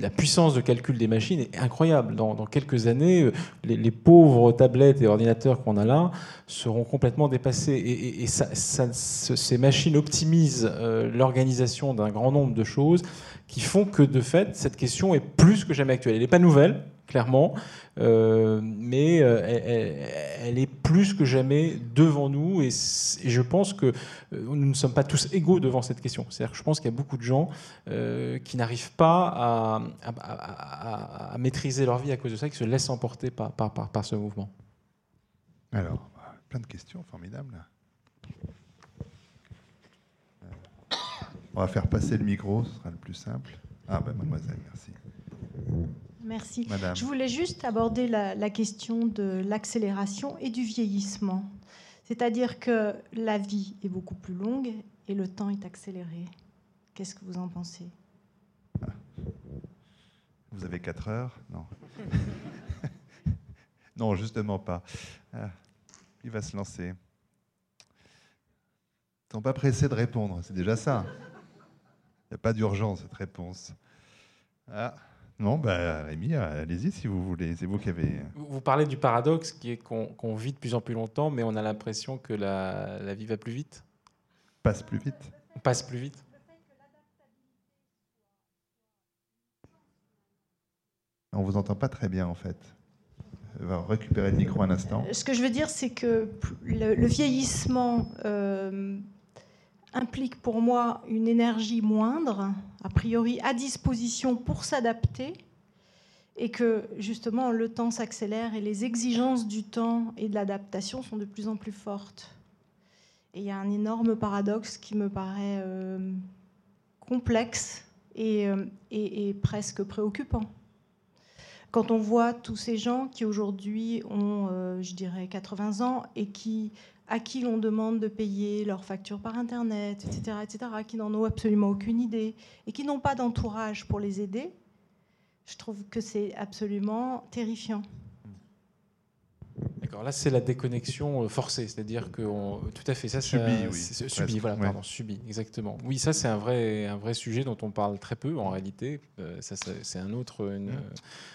la puissance de calcul des machines est incroyable. Dans, quelques années, euh, les, pauvres tablettes et ordinateurs qu'on a là seront complètement dépassés. Et, ces machines optimisent l'organisation d'un grand nombre de choses qui font que, de fait, cette question est plus que jamais actuelle. Elle n'est pas nouvelle, clairement, euh, mais euh, elle, est plus que jamais devant nous et, je pense que euh, nous ne sommes pas tous égaux devant cette question. C'est-à-dire que je pense qu'il y a beaucoup de gens qui n'arrivent pas à, maîtriser leur vie à cause de ça, qui se laissent emporter par, par, par, ce mouvement. Alors, plein de questions formidables. On va faire passer le micro, ce sera le plus simple. Ah ben mademoiselle, merci. Merci. Je voulais juste aborder la, question de l'accélération et du vieillissement. C'est-à-dire que la vie est beaucoup plus longue et le temps est accéléré. Qu'est-ce que vous en pensez? Vous avez 4 heures? Non. <laughs> Non, justement pas. Ah, il va se lancer. Ils sont pas pressés de répondre, c'est déjà ça. Il n'y a pas d'urgence, cette réponse. Ah, non, bah, Rémi, allez-y si vous voulez. C'est vous qui avez. Vous parlez du paradoxe qui est qu'on vit de plus en plus longtemps, mais on a l'impression que la, la, vie va plus vite. Passe plus vite. On passe plus vite. On vous entend pas très bien en fait. On va récupérer le micro un instant. Ce que je veux dire, c'est que le, vieillissement euh, implique pour moi une énergie moindre, a priori à disposition pour s'adapter, et que justement le temps s'accélère et les exigences du temps et de l'adaptation sont de plus en plus fortes. Et il y a un énorme paradoxe qui me paraît euh, complexe euh, et, presque préoccupant. Quand on voit tous ces gens qui aujourd'hui ont, euh, je dirais, 80 ans et qui à qui l'on demande de payer leurs factures par Internet, etc., etc., qui n'en ont absolument aucune idée et qui n'ont pas d'entourage pour les aider, je trouve que c'est absolument terrifiant. D'accord, là c'est la déconnexion euh, forcée, c'est-à-dire que tout à fait ça subi, oui, subi, voilà, pardon, subi, exactement. Oui, ça c'est un vrai, un vrai sujet dont on parle très peu en réalité. Euh, ça c'est un autre. Une,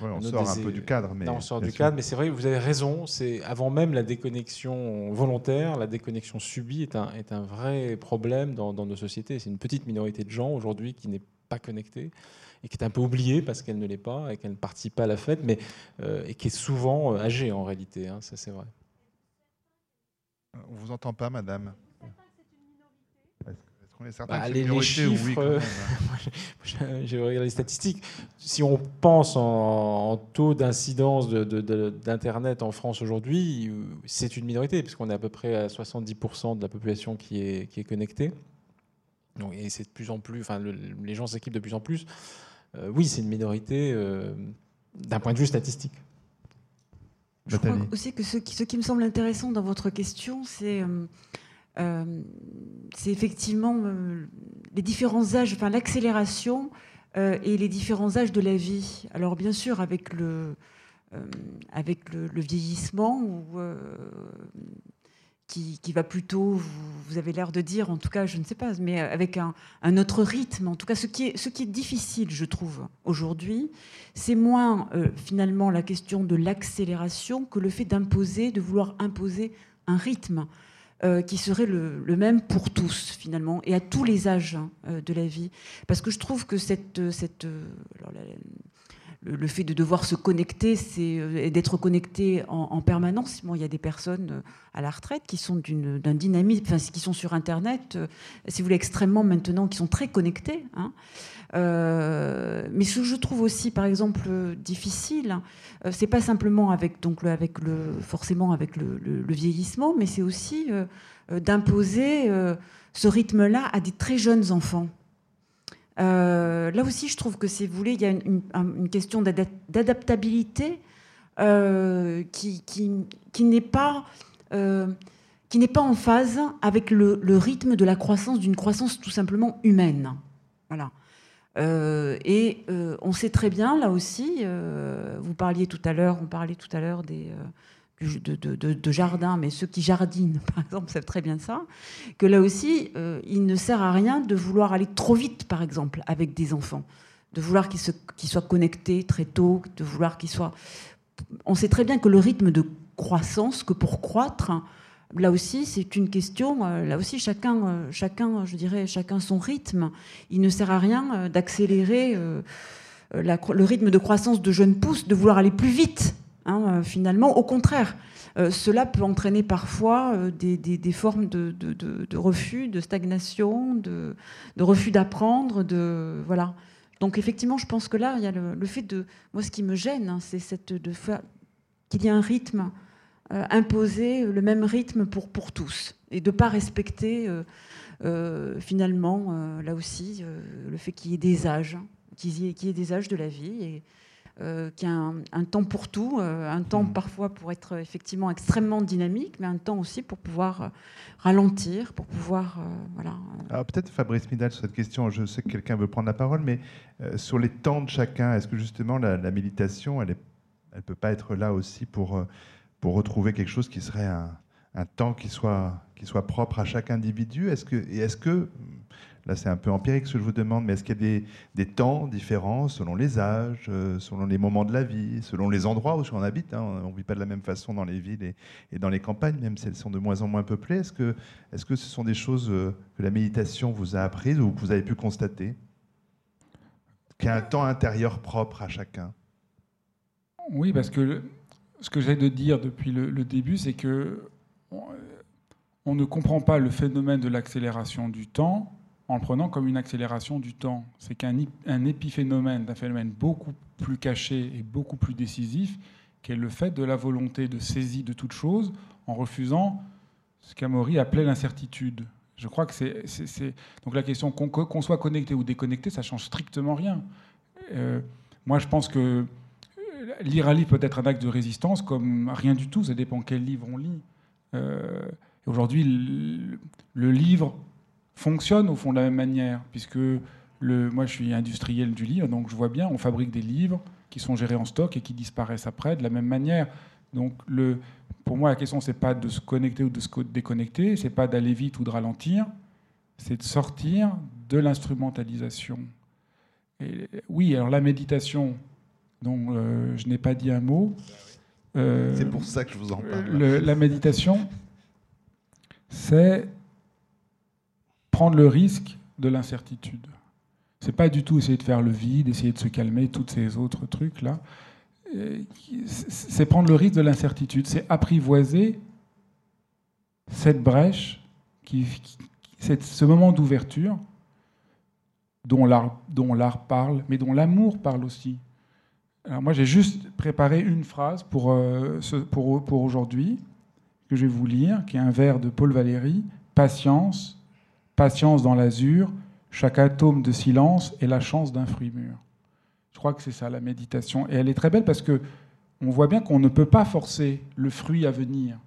on sort un peu du cadre, mais on sort du cadre, mais c'est vrai, vous avez raison. C'est avant même la déconnexion volontaire, la déconnexion subie est un, est un vrai problème dans, dans nos sociétés. C'est une petite minorité de gens aujourd'hui qui n'est pas connectée et qui est un peu oubliée parce qu'elle ne l'est pas et qu'elle ne participe pas à la fête, mais euh, et qui est souvent euh, âgée en réalité. Hein, ça, c'est vrai. On vous entend pas, madame. Bah, les, les chiffres, oui, j'ai regardé les statistiques. Si on pense en, taux d'incidence d'Internet en France aujourd'hui, c'est une minorité, puisqu'on est à peu près à 70% de la population qui est, qui est connectée. Donc, et c'est de plus en plus, enfin, les gens s'équipent de plus en plus. Euh, oui, c'est une minorité euh, d'un point de vue statistique. Je crois aussi que ce qui, ce qui, me semble intéressant dans votre question, c'est euh, effectivement les différents âges, enfin l'accélération et les différents âges de la vie. Alors bien sûr, avec le, avec le, le vieillissement, ou qui, va plutôt, vous, avez l'air de dire, en tout cas, je ne sais pas, mais avec un, autre rythme. En tout cas, ce qui est, difficile, je trouve, aujourd'hui, c'est moins euh, finalement la question de l'accélération que le fait d'imposer, de vouloir imposer un rythme. Euh, qui serait le, même pour tous finalement et à tous les âges hein, euh, de la vie parce que je trouve que cette le, fait de devoir se connecter c'est, euh, d'être connecté en, permanence. Il y a des personnes euh, à la retraite qui sont d'un dynamisme, qui sont sur Internet, euh, si vous voulez, extrêmement maintenant, qui sont très connectés. Hein. mais ce que je trouve aussi, par exemple, difficile, c'est pas simplement avec, donc, le, avec le, forcément avec le vieillissement, mais c'est aussi d'imposer ce rythme-là à des très jeunes enfants. Euh, là aussi, je trouve que si vous voulez, il y a une, question d'adaptabilité euh, qui, qui, n'est pas, euh, en phase avec le, rythme de la croissance, d'une croissance tout simplement humaine. Voilà. et on sait très bien, là aussi, vous parliez tout à l'heure, on parlait tout à l'heure des de, jardin, mais ceux qui jardinent, <laughs> par exemple, savent très bien ça, que là aussi, euh, il ne sert à rien de vouloir aller trop vite, par exemple, avec des enfants, de vouloir qu'ils, soient connectés très tôt, de vouloir qu'ils soient... On sait très bien que le rythme de croissance, que pour croître, là aussi, c'est une question, euh, là aussi, chacun, euh, chacun, je dirais, chacun son rythme. Il ne sert à rien d'accélérer le rythme de croissance de jeunes pousses, de vouloir aller plus vite Hein, euh, finalement. Au contraire, euh, cela peut entraîner parfois euh, des, formes de, refus, de stagnation, de, refus d'apprendre. Donc effectivement, je pense que là, il y a le, fait de moi, ce qui me gêne, hein, c'est qu'il y ait un rythme imposé, le même rythme pour tous, et de pas respecter finalement là aussi le fait qu'il y ait des âges, qu'il y, ait des âges de la vie euh, qui a un, temps pour tout, euh, un temps mm. parfois pour être effectivement extrêmement dynamique, mais un temps aussi pour pouvoir euh, ralentir, pour pouvoir voilà. Alors peut-être Fabrice Midal sur cette question, je sais que quelqu'un veut prendre la parole, mais sur les temps de chacun, est-ce que justement la, méditation, elle est elle peut pas être là aussi pour, pour retrouver quelque chose qui serait un, un temps qui soit, qui soit propre à chaque individu? Est-ce que, Et est-ce que, là c'est un peu empirique ce que je vous demande, mais est-ce qu'il y a des, temps différents selon les âges, euh, selon les moments de la vie, selon les endroits où on habite hein? On ne vit pas de la même façon dans les villes et, dans les campagnes, même si elles sont de moins en moins peuplées. Est-ce que, est que ce sont des choses euh, que la méditation vous a apprises ou que vous avez pu constater Qu'il y a un temps intérieur propre à chacun? Oui, parce que ce que j'ai de dire depuis le, le début, c'est que on ne comprend pas le phénomène de l'accélération du temps en le prenant comme une accélération du temps. C'est qu'un épiphénomène d'un phénomène beaucoup plus caché et beaucoup plus décisif, qui est le fait de la volonté de saisie de toute chose en refusant ce qu'Amaury appelait l'incertitude. Je crois que c'est. Donc la question qu'on soit connecté ou déconnecté, ça change strictement rien. Euh, moi, je pense que euh, lire un livre peut être un acte de résistance comme rien du tout, ça dépend quel livre on lit. Euh, aujourd'hui, le, livre fonctionne au fond de la même manière, puisque le, moi je suis industriel du livre, donc je vois bien, on fabrique des livres qui sont gérés en stock et qui disparaissent après de la même manière. Donc le, pour moi, la question, c'est pas de se connecter ou de se déconnecter, c'est pas d'aller vite ou de ralentir, c'est de sortir de l'instrumentalisation. oui, alors la méditation, dont euh, je n'ai pas dit un mot, euh, c'est pour ça que je vous en parle. la méditation, c'est prendre le risque de l'incertitude. C'est pas du tout essayer de faire le vide, essayer de se calmer, tous ces autres trucs là. C'est prendre le risque de l'incertitude, c'est apprivoiser cette brèche, ce moment d'ouverture dont l'art parle, mais dont l'amour parle aussi. Alors moi, j'ai juste préparé une phrase pour, euh, pour aujourd'hui, que je vais vous lire, qui est un vers de Paul Valéry. Patience, patience dans l'azur, chaque atome de silence est la chance d'un fruit mûr. Je crois que c'est ça la méditation. Et elle est très belle parce que on voit bien qu'on ne peut pas forcer le fruit à venir.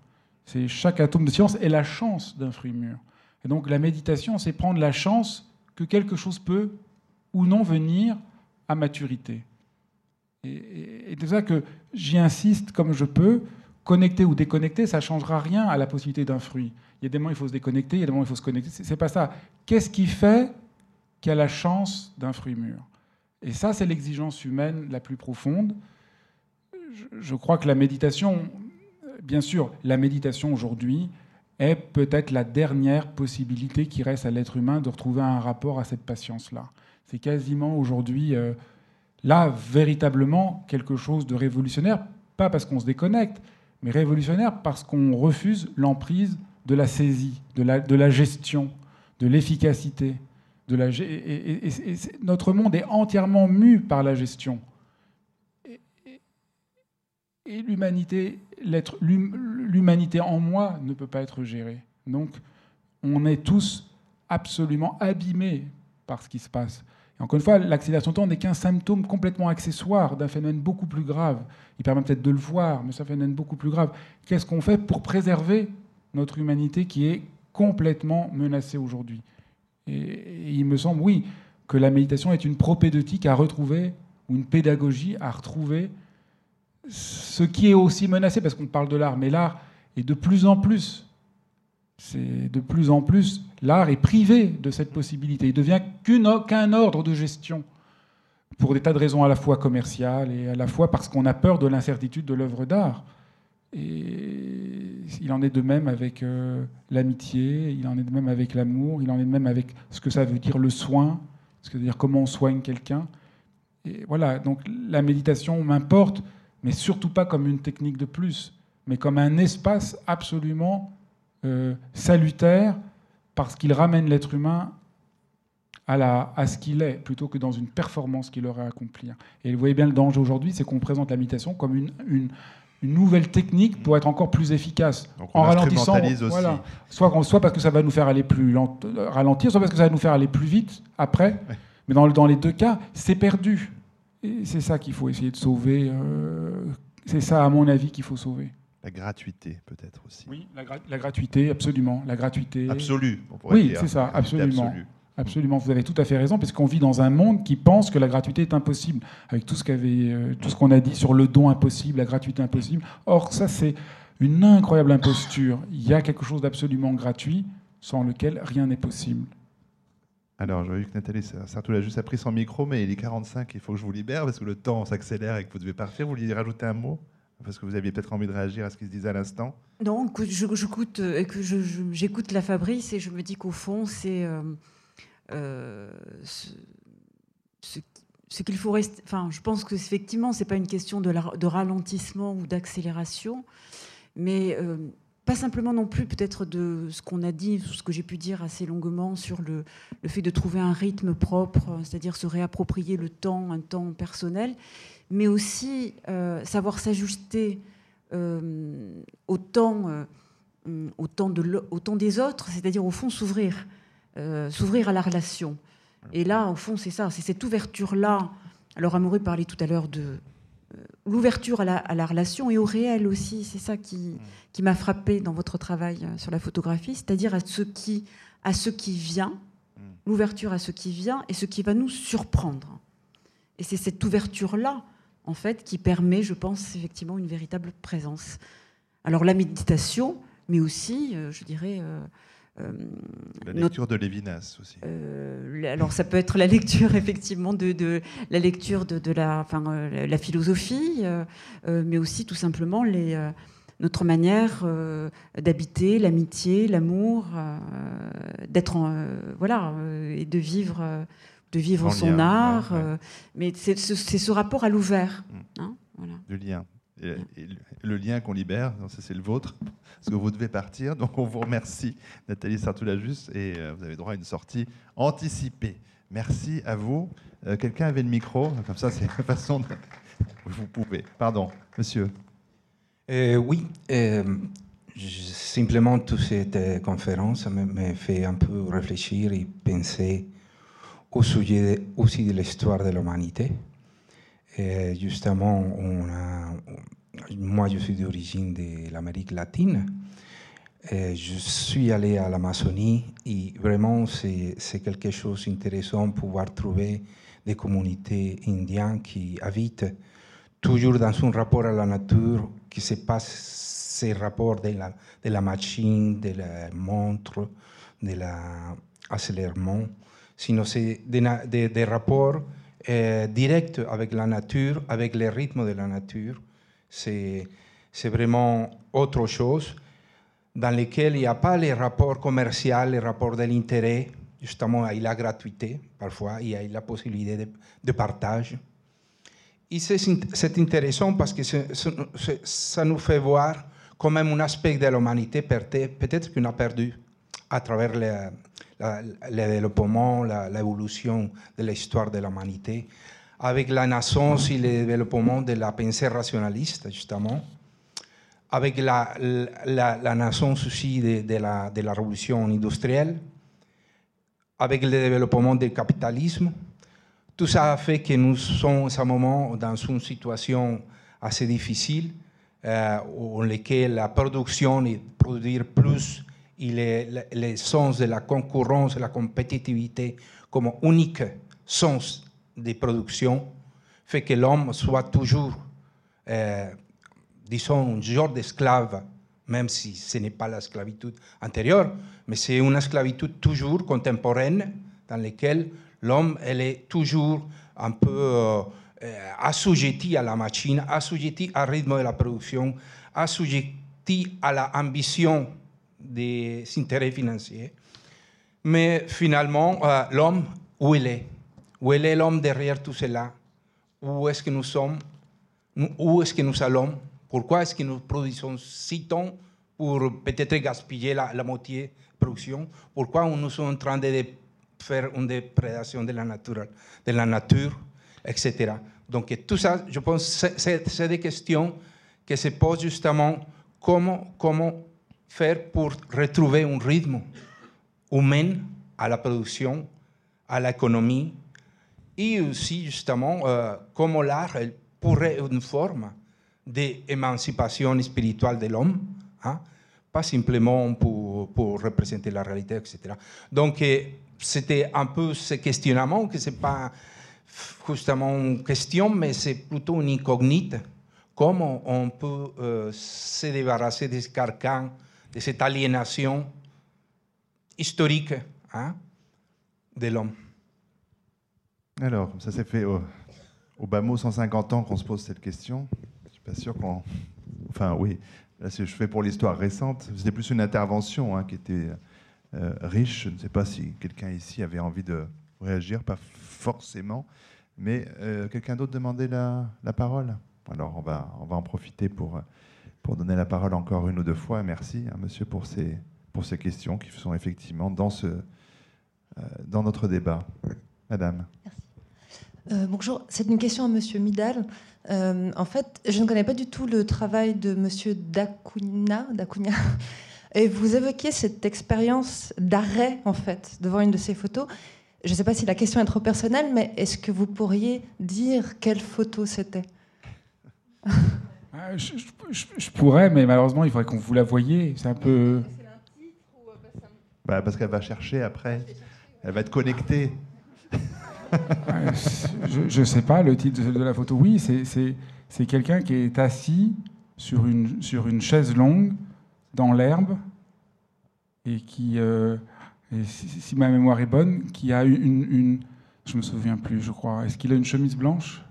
C'est chaque atome de silence est la chance d'un fruit mûr. Et donc la méditation, c'est prendre la chance que quelque chose peut ou non venir à maturité. Et, c'est ça que j'y insiste comme je peux. Connecter ou déconnecter, ça ne changera rien à la possibilité d'un fruit. Il y a des moments où il faut se déconnecter, il y a des moments où il faut se connecter. C'est pas ça. Qu'est-ce qui fait qu'il y a la chance d'un fruit mûr? Et ça, c'est l'exigence humaine la plus profonde. Je crois que la méditation, bien sûr, la méditation aujourd'hui est peut-être la dernière possibilité qui reste à l'être humain de retrouver un rapport à cette patience-là. C'est quasiment aujourd'hui euh, là véritablement quelque chose de révolutionnaire, pas parce qu'on se déconnecte, mais révolutionnaire parce qu'on refuse l'emprise de la saisie, de la, de la gestion, de l'efficacité. De la, et, notre monde est entièrement mu par la gestion. Et, l'humanité, l'humanité en moi ne peut pas être gérée. Donc, on est tous absolument abîmés par ce qui se passe encore une fois, l'accélération de temps n'est qu'un symptôme complètement accessoire d'un phénomène beaucoup plus grave. Il permet peut-être de le voir, mais c'est un phénomène beaucoup plus grave. Qu'est-ce qu'on fait pour préserver notre humanité qui est complètement menacée aujourd'hui et, il me semble, oui, que la méditation est une propédeutique à retrouver, ou une pédagogie à retrouver ce qui est aussi menacé, parce qu'on parle de l'art, mais l'art est de plus en plus c'est de plus en plus, l'art est privé de cette possibilité. Il devient qu'un ordre de gestion pour des tas de raisons à la fois commerciales et à la fois parce qu'on a peur de l'incertitude de l'œuvre d'art. Et il en est de même avec euh, l'amitié, il en est de même avec l'amour, il en est de même avec ce que ça veut dire le soin, ce que veut dire comment on soigne quelqu'un. Et voilà, donc la méditation m'importe, mais surtout pas comme une technique de plus, mais comme un espace absolument euh, salutaire parce qu'il ramène l'être humain à, ce qu'il est, plutôt que dans une performance qu'il aurait à accomplir. Et vous voyez bien le danger aujourd'hui, c'est qu'on présente la méditation comme une, nouvelle technique pour être encore plus efficace. en ralentissant, voilà, soit, soit parce que ça va nous faire aller plus lent, ralentir, soit parce que ça va nous faire aller plus vite après. Mais dans, dans, les deux cas, c'est perdu. Et c'est ça qu'il faut essayer de sauver. Euh, c'est ça, à mon avis, qu'il faut sauver. La gratuité, peut-être aussi. Oui, la, gratuité, absolument. La gratuité. Absolue, on oui, c'est ça, absolument. Absolument, vous avez tout à fait raison, parce qu'on vit dans un monde qui pense que la gratuité est impossible, avec tout ce euh, qu'on a dit sur le don impossible, la gratuité impossible. Or, ça, c'est une incroyable imposture. Il y a quelque chose d'absolument gratuit, sans lequel rien n'est possible. Alors, j'ai vu que Nathalie Sartoul a juste pris son micro, mais il est 45, il faut que je vous libère, parce que le temps s'accélère et que vous devez partir. Vous vouliez rajouter un mot? Parce que vous aviez peut-être envie de réagir à ce qui se disait à l'instant. Non, j'écoute je, je, j'écoute la Fabrice et je me dis qu'au fond, c'est... Euh, euh, ce, qu'il faut rester. Enfin, je pense que effectivement, c'est pas une question de, ralentissement ou d'accélération, mais euh, pas simplement non plus peut-être de ce qu'on a dit, ce que j'ai pu dire assez longuement sur le, fait de trouver un rythme propre, c'est-à-dire se réapproprier le temps, un temps personnel, mais aussi euh, savoir s'ajuster au temps, au temps des autres, c'est-à-dire au fond s'ouvrir. Euh, s'ouvrir à la relation. Et là, au fond, c'est ça, c'est cette ouverture-là. Alors, Amoureux parlait tout à l'heure de euh, l'ouverture à la, relation et au réel aussi. C'est ça qui, qui m'a frappé dans votre travail euh, sur la photographie, c'est-à-dire à ce qui, à ce qui vient, l'ouverture à ce qui vient et ce qui va nous surprendre. Et c'est cette ouverture-là, en fait, qui permet, je pense, effectivement, une véritable présence. Alors, la méditation, mais aussi, je dirais, euh, la lecture de Lévinas aussi. Euh, alors ça peut être la lecture <laughs> effectivement de, la lecture de, la, enfin, euh, la philosophie, mais aussi tout simplement les, notre manière d'habiter, l'amitié, l'amour, d'être voilà et de vivre, de vivre son art. mais c'est ce, rapport à l'ouvert. Mm. Hein, voilà. Du lien. Et, le lien qu'on libère, c'est le vôtre, parce que vous devez partir. Donc on vous remercie, Nathalie Sartoulajus, et euh, vous avez droit à une sortie anticipée. Merci à vous. Euh, quelqu'un avait le micro, comme ça c'est la façon de... Vous pouvez. Pardon, monsieur. Euh, oui, simplement toute cette conférence me, fait un peu réfléchir et penser au sujet aussi de l'histoire de l'humanité. Justement, on a, moi, je suis d'origine de l'Amérique latine. je suis allé à l'Amazonie et vraiment, c'est quelque chose d'intéressant pouvoir trouver des communautés indiennes qui habitent toujours dans un rapport à la nature qui se passe ces rapports de la, de la machine, de la montre, de l'accélérement, sinon c'est des, des, rapports euh, directs avec la nature, avec les rythmes de la nature c'est vraiment autre chose dans lequel il n'y a pas les rapports commerciaux, les rapports de l'intérêt, justement, il y a la gratuité, parfois, il y a la possibilité de, partage. Et c'est intéressant parce que ça nous fait voir quand même un aspect de l'humanité peut-être qu'on a perdu à travers le, développement, l'évolution de l'histoire de l'humanité avec la naissance et le développement de la pensée rationaliste, justement, avec la, naissance aussi de, la, de, la, révolution industrielle, avec le développement du capitalisme. Tout ça a fait que nous sommes en ce moment dans une situation assez difficile, euh, dans laquelle la production et produire plus et les, les sens de la concurrence et la compétitivité comme unique sens de production fait que l'homme soit toujours, euh, disons, un genre d'esclave, même si ce n'est pas la sclavitude antérieure, mais c'est une esclavitude toujours contemporaine dans laquelle l'homme est toujours un peu euh, assujetti à la machine, assujetti au rythme de la production, assujetti à l'ambition des intérêts financiers. Mais finalement, euh, l'homme, où il est? Où est l'homme derrière tout cela? Où est-ce que nous sommes? Où est-ce que nous allons? Pourquoi est-ce que nous produisons si tant pour peut-être gaspiller la, moitié de production? Pourquoi nous sommes en train de faire une déprédation de la nature, de la nature etc. Donc tout ça, je pense, c'est des questions qui se posent justement comment, comment faire pour retrouver un rythme humain à la production, à l'économie, et aussi justement euh, comment l'art pourrait être une forme d'émancipation spirituelle de l'homme, hein? pas simplement pour, pour, représenter la réalité, etc. Donc, c'était un peu ce questionnement, que ce n'est pas justement une question, mais c'est plutôt une incognite. Comment on peut euh, se débarrasser de ce carcan, de cette aliénation historique hein, de l'homme Alors, ça s'est fait au, au bas mot 150 ans qu'on se pose cette question. Je ne suis pas sûr qu'on... Enfin, oui, là, je fais pour l'histoire récente. C'était plus une intervention hein, qui était euh, riche. Je ne sais pas si quelqu'un ici avait envie de réagir, pas forcément. Mais euh, quelqu'un d'autre demandait la, la, parole? Alors on va, on va en profiter pour, pour donner la parole encore une ou deux fois. Merci, hein, monsieur, pour ces, pour ces questions qui sont effectivement dans, ce, euh, dans notre débat. Madame. Merci. Euh, bonjour, c'est une question à monsieur Midal. en fait, je ne connais pas du tout le travail de monsieur Dacuna, Dacuna. <laughs> Et vous évoquiez cette expérience d'arrêt, en fait, devant une de ces photos. Je ne sais pas si la question est trop personnelle, mais est-ce que vous pourriez dire quelle photo c'était? <laughs> ah, je, pourrais, mais malheureusement, il faudrait qu'on vous la voyez. C'est un peu. Bah, parce qu'elle va chercher après. Elle va être connectée. <laughs> je ne sais pas le titre de, la photo. Oui, c'est quelqu'un qui est assis sur une, sur une chaise longue dans l'herbe et qui. Euh, et si, ma mémoire est bonne, qui a une, une je me souviens plus, je crois. Est-ce qu'il a une chemise blanche?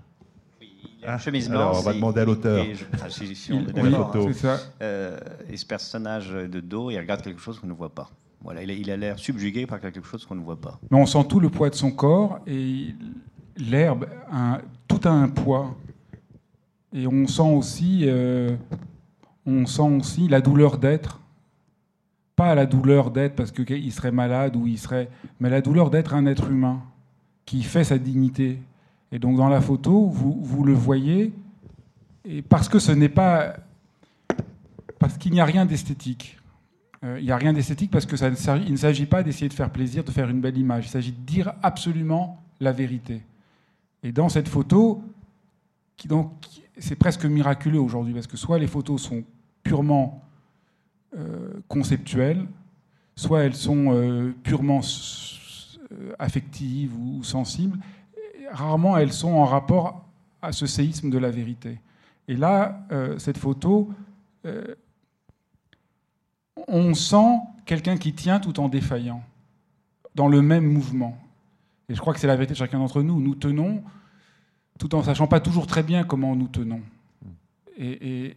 Oui, il a une chemise blanche. Alors, on va demander à l'auteur. Enfin, si, si on oui, c'est ça. Euh, et ce personnage de dos, il regarde quelque chose qu'on ne voit pas. Voilà, il a l'air subjugué par quelque chose qu'on ne voit pas. Mais on sent tout le poids de son corps et l'herbe, tout a un poids. Et on sent aussi, euh, on sent aussi la douleur d'être pas la douleur d'être parce qu'il serait malade ou il serait, mais la douleur d'être un être humain qui fait sa dignité. Et donc dans la photo, vous, vous le voyez, et parce que ce n'est pas, parce qu'il n'y a rien d'esthétique. Euh, il n'y a rien d'esthétique parce que ça il ne s'agit pas d'essayer de faire plaisir, de faire une belle image. Il s'agit de dire absolument la vérité. Et dans cette photo, donc c'est presque miraculeux aujourd'hui parce que soit les photos sont purement euh, conceptuelles, soit elles sont euh, purement affectives ou sensibles. Rarement elles sont en rapport à ce séisme de la vérité. Et là, cette photo, on sent quelqu'un qui tient tout en défaillant, dans le même mouvement. Et je crois que c'est la vérité de chacun d'entre nous. Nous tenons tout en sachant pas toujours très bien comment nous tenons. Et,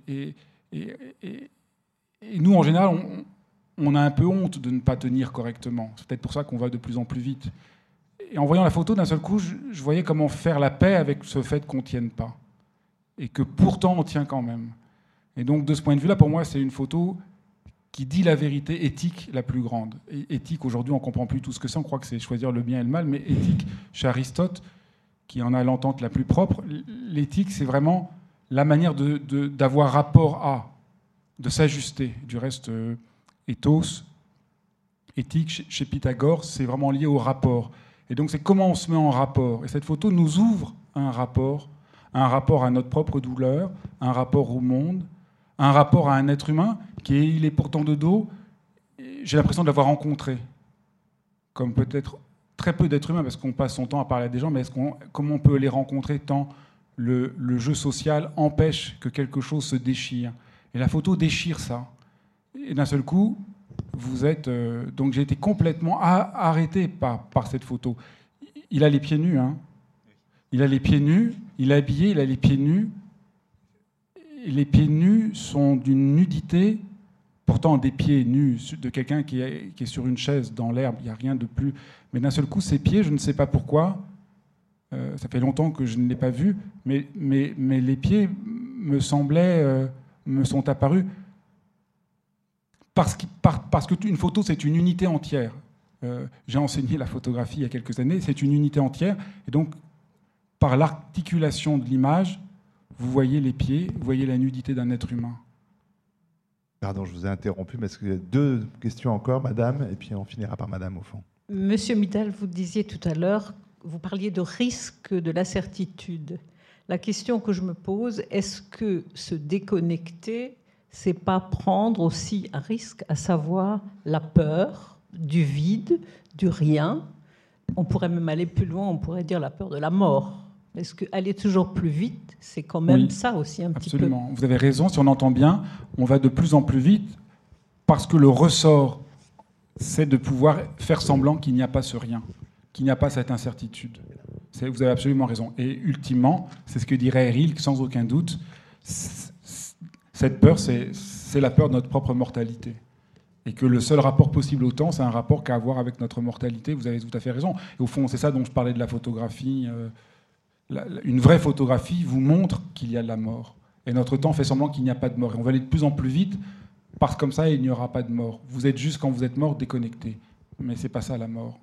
nous, en général, on, a un peu honte de ne pas tenir correctement. C'est peut-être pour ça qu'on va de plus en plus vite. Et en voyant la photo, d'un seul coup, je, voyais comment faire la paix avec ce fait qu'on ne tienne pas. Et que pourtant, on tient quand même. Et donc, de ce point de vue-là, pour moi, c'est une photo qui dit la vérité éthique la plus grande. Et éthique, aujourd'hui, on ne comprend plus tout ce que c'est. On croit que c'est choisir le bien et le mal. Mais éthique, chez Aristote, qui en a l'entente la plus propre, l'éthique, c'est vraiment la manière d'avoir rapport à de s'ajuster. Du reste, euh, ethos, éthique, chez Pythagore, c'est vraiment lié au rapport. Et donc c'est comment on se met en rapport. Et cette photo nous ouvre un rapport, un rapport à notre propre douleur, un rapport au monde, un rapport à un être humain qui est, il est pourtant de dos. J'ai l'impression de l'avoir rencontré, comme peut-être très peu d'êtres humains, parce qu'on passe son temps à parler à des gens, mais comment on peut les rencontrer tant le, le jeu social empêche que quelque chose se déchire? Et la photo déchire ça. Et d'un seul coup, vous êtes. Euh, donc j'ai été complètement arrêté par, par cette photo. Il a les pieds nus, hein. Il a les pieds nus, il est habillé, il a les pieds nus. Les pieds nus sont d'une nudité, pourtant des pieds nus de quelqu'un qui est, qui est, sur une chaise dans l'herbe, il n'y a rien de plus. Mais d'un seul coup, ses pieds, je ne sais pas pourquoi, euh, ça fait longtemps que je ne l'ai pas vu, mais, mais, mais les pieds me semblaient. Euh, me sont apparus parce, parce qu'une photo, c'est une unité entière. Euh, j'ai enseigné la photographie il y a quelques années, c'est une unité entière. Et donc, par l'articulation de l'image, vous voyez les pieds, vous voyez la nudité d'un être humain. Pardon, je vous ai interrompu, mais est-ce qu'il y a deux questions encore, madame, et puis on finira par madame au fond. Monsieur Mittal, vous disiez tout à l'heure, vous parliez de risque de la certitude. La question que je me pose, est-ce que se déconnecter c'est pas prendre aussi un risque, à savoir la peur du vide, du rien. On pourrait même aller plus loin, on pourrait dire la peur de la mort. Est-ce qu'aller toujours plus vite, c'est quand même ça aussi un petit peu? Absolument. Vous avez raison, si on entend bien, on va de plus en plus vite parce que le ressort, c'est de pouvoir faire semblant qu'il n'y a pas ce rien, qu'il n'y a pas cette incertitude. Vous avez absolument raison. Et ultimement, c'est ce que dirait Rilke sans aucun doute, cette peur, c'est la peur de notre propre mortalité. Et que le seul rapport possible au temps, c'est un rapport qu'à avoir avec notre mortalité. Vous avez tout à fait raison. Et au fond, c'est ça dont je parlais de la photographie. Euh, une vraie photographie vous montre qu'il y a de la mort. Et notre temps fait semblant qu'il n'y a pas de mort. Et on va aller de plus en plus vite, parce que comme ça, il n'y aura pas de mort. Vous êtes juste, quand vous êtes mort, déconnecté. Mais c'est pas ça la mort.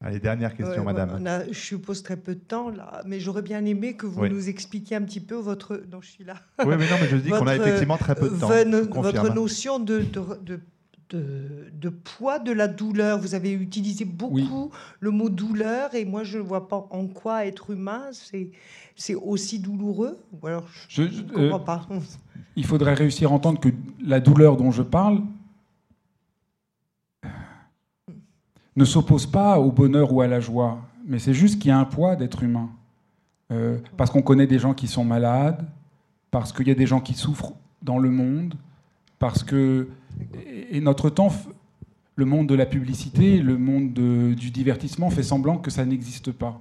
Allez, dernière question, madame. je suppose très peu de temps, là, mais j'aurais bien aimé que vous nous expliquiez un petit peu votre. Non, je suis là. Oui, mais non, mais je dis qu'on a effectivement très peu de temps. Votre notion de, de, de, poids de la douleur. Vous avez utilisé beaucoup le mot douleur, et moi, je ne vois pas en quoi être humain, c'est aussi douloureux. Ou alors, je ne comprends euh, pas. Il faudrait réussir à entendre que la douleur dont je parle, ne s'oppose pas au bonheur ou à la joie, mais c'est juste qu'il y a un poids d'être humain. Euh, parce qu'on connaît des gens qui sont malades, parce qu'il y a des gens qui souffrent dans le monde, parce que et notre temps, le monde de la publicité, le monde du divertissement fait semblant que ça n'existe pas.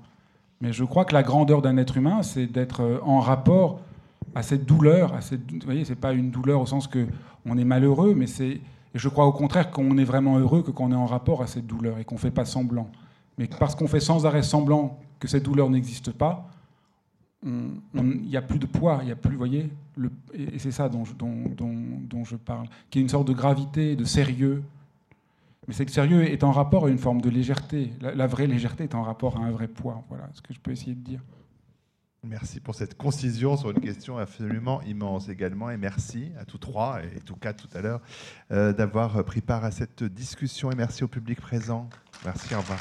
Mais je crois que la grandeur d'un être humain, c'est d'être euh, en rapport à cette douleur. À cette, vous voyez, c'est pas une douleur au sens que on est malheureux, mais c'est je crois au contraire qu'on est vraiment heureux que quand on est en rapport à cette douleur et qu'on ne fait pas semblant. Mais parce qu'on fait sans arrêt semblant que cette douleur n'existe pas, il n'y a plus de poids, il n'y a plus, vous voyez, et c'est ça dont, dont, je parle, qui est une sorte de gravité, de sérieux. Mais c'est que sérieux est en rapport à une forme de légèreté. La vraie légèreté est en rapport à un vrai poids. Voilà ce que je peux essayer de dire. Merci pour cette concision sur une question absolument immense également. Et merci à tous trois, et tout cas tout à l'heure, euh, d'avoir pris part à cette discussion. Et merci au public présent. Merci, au revoir.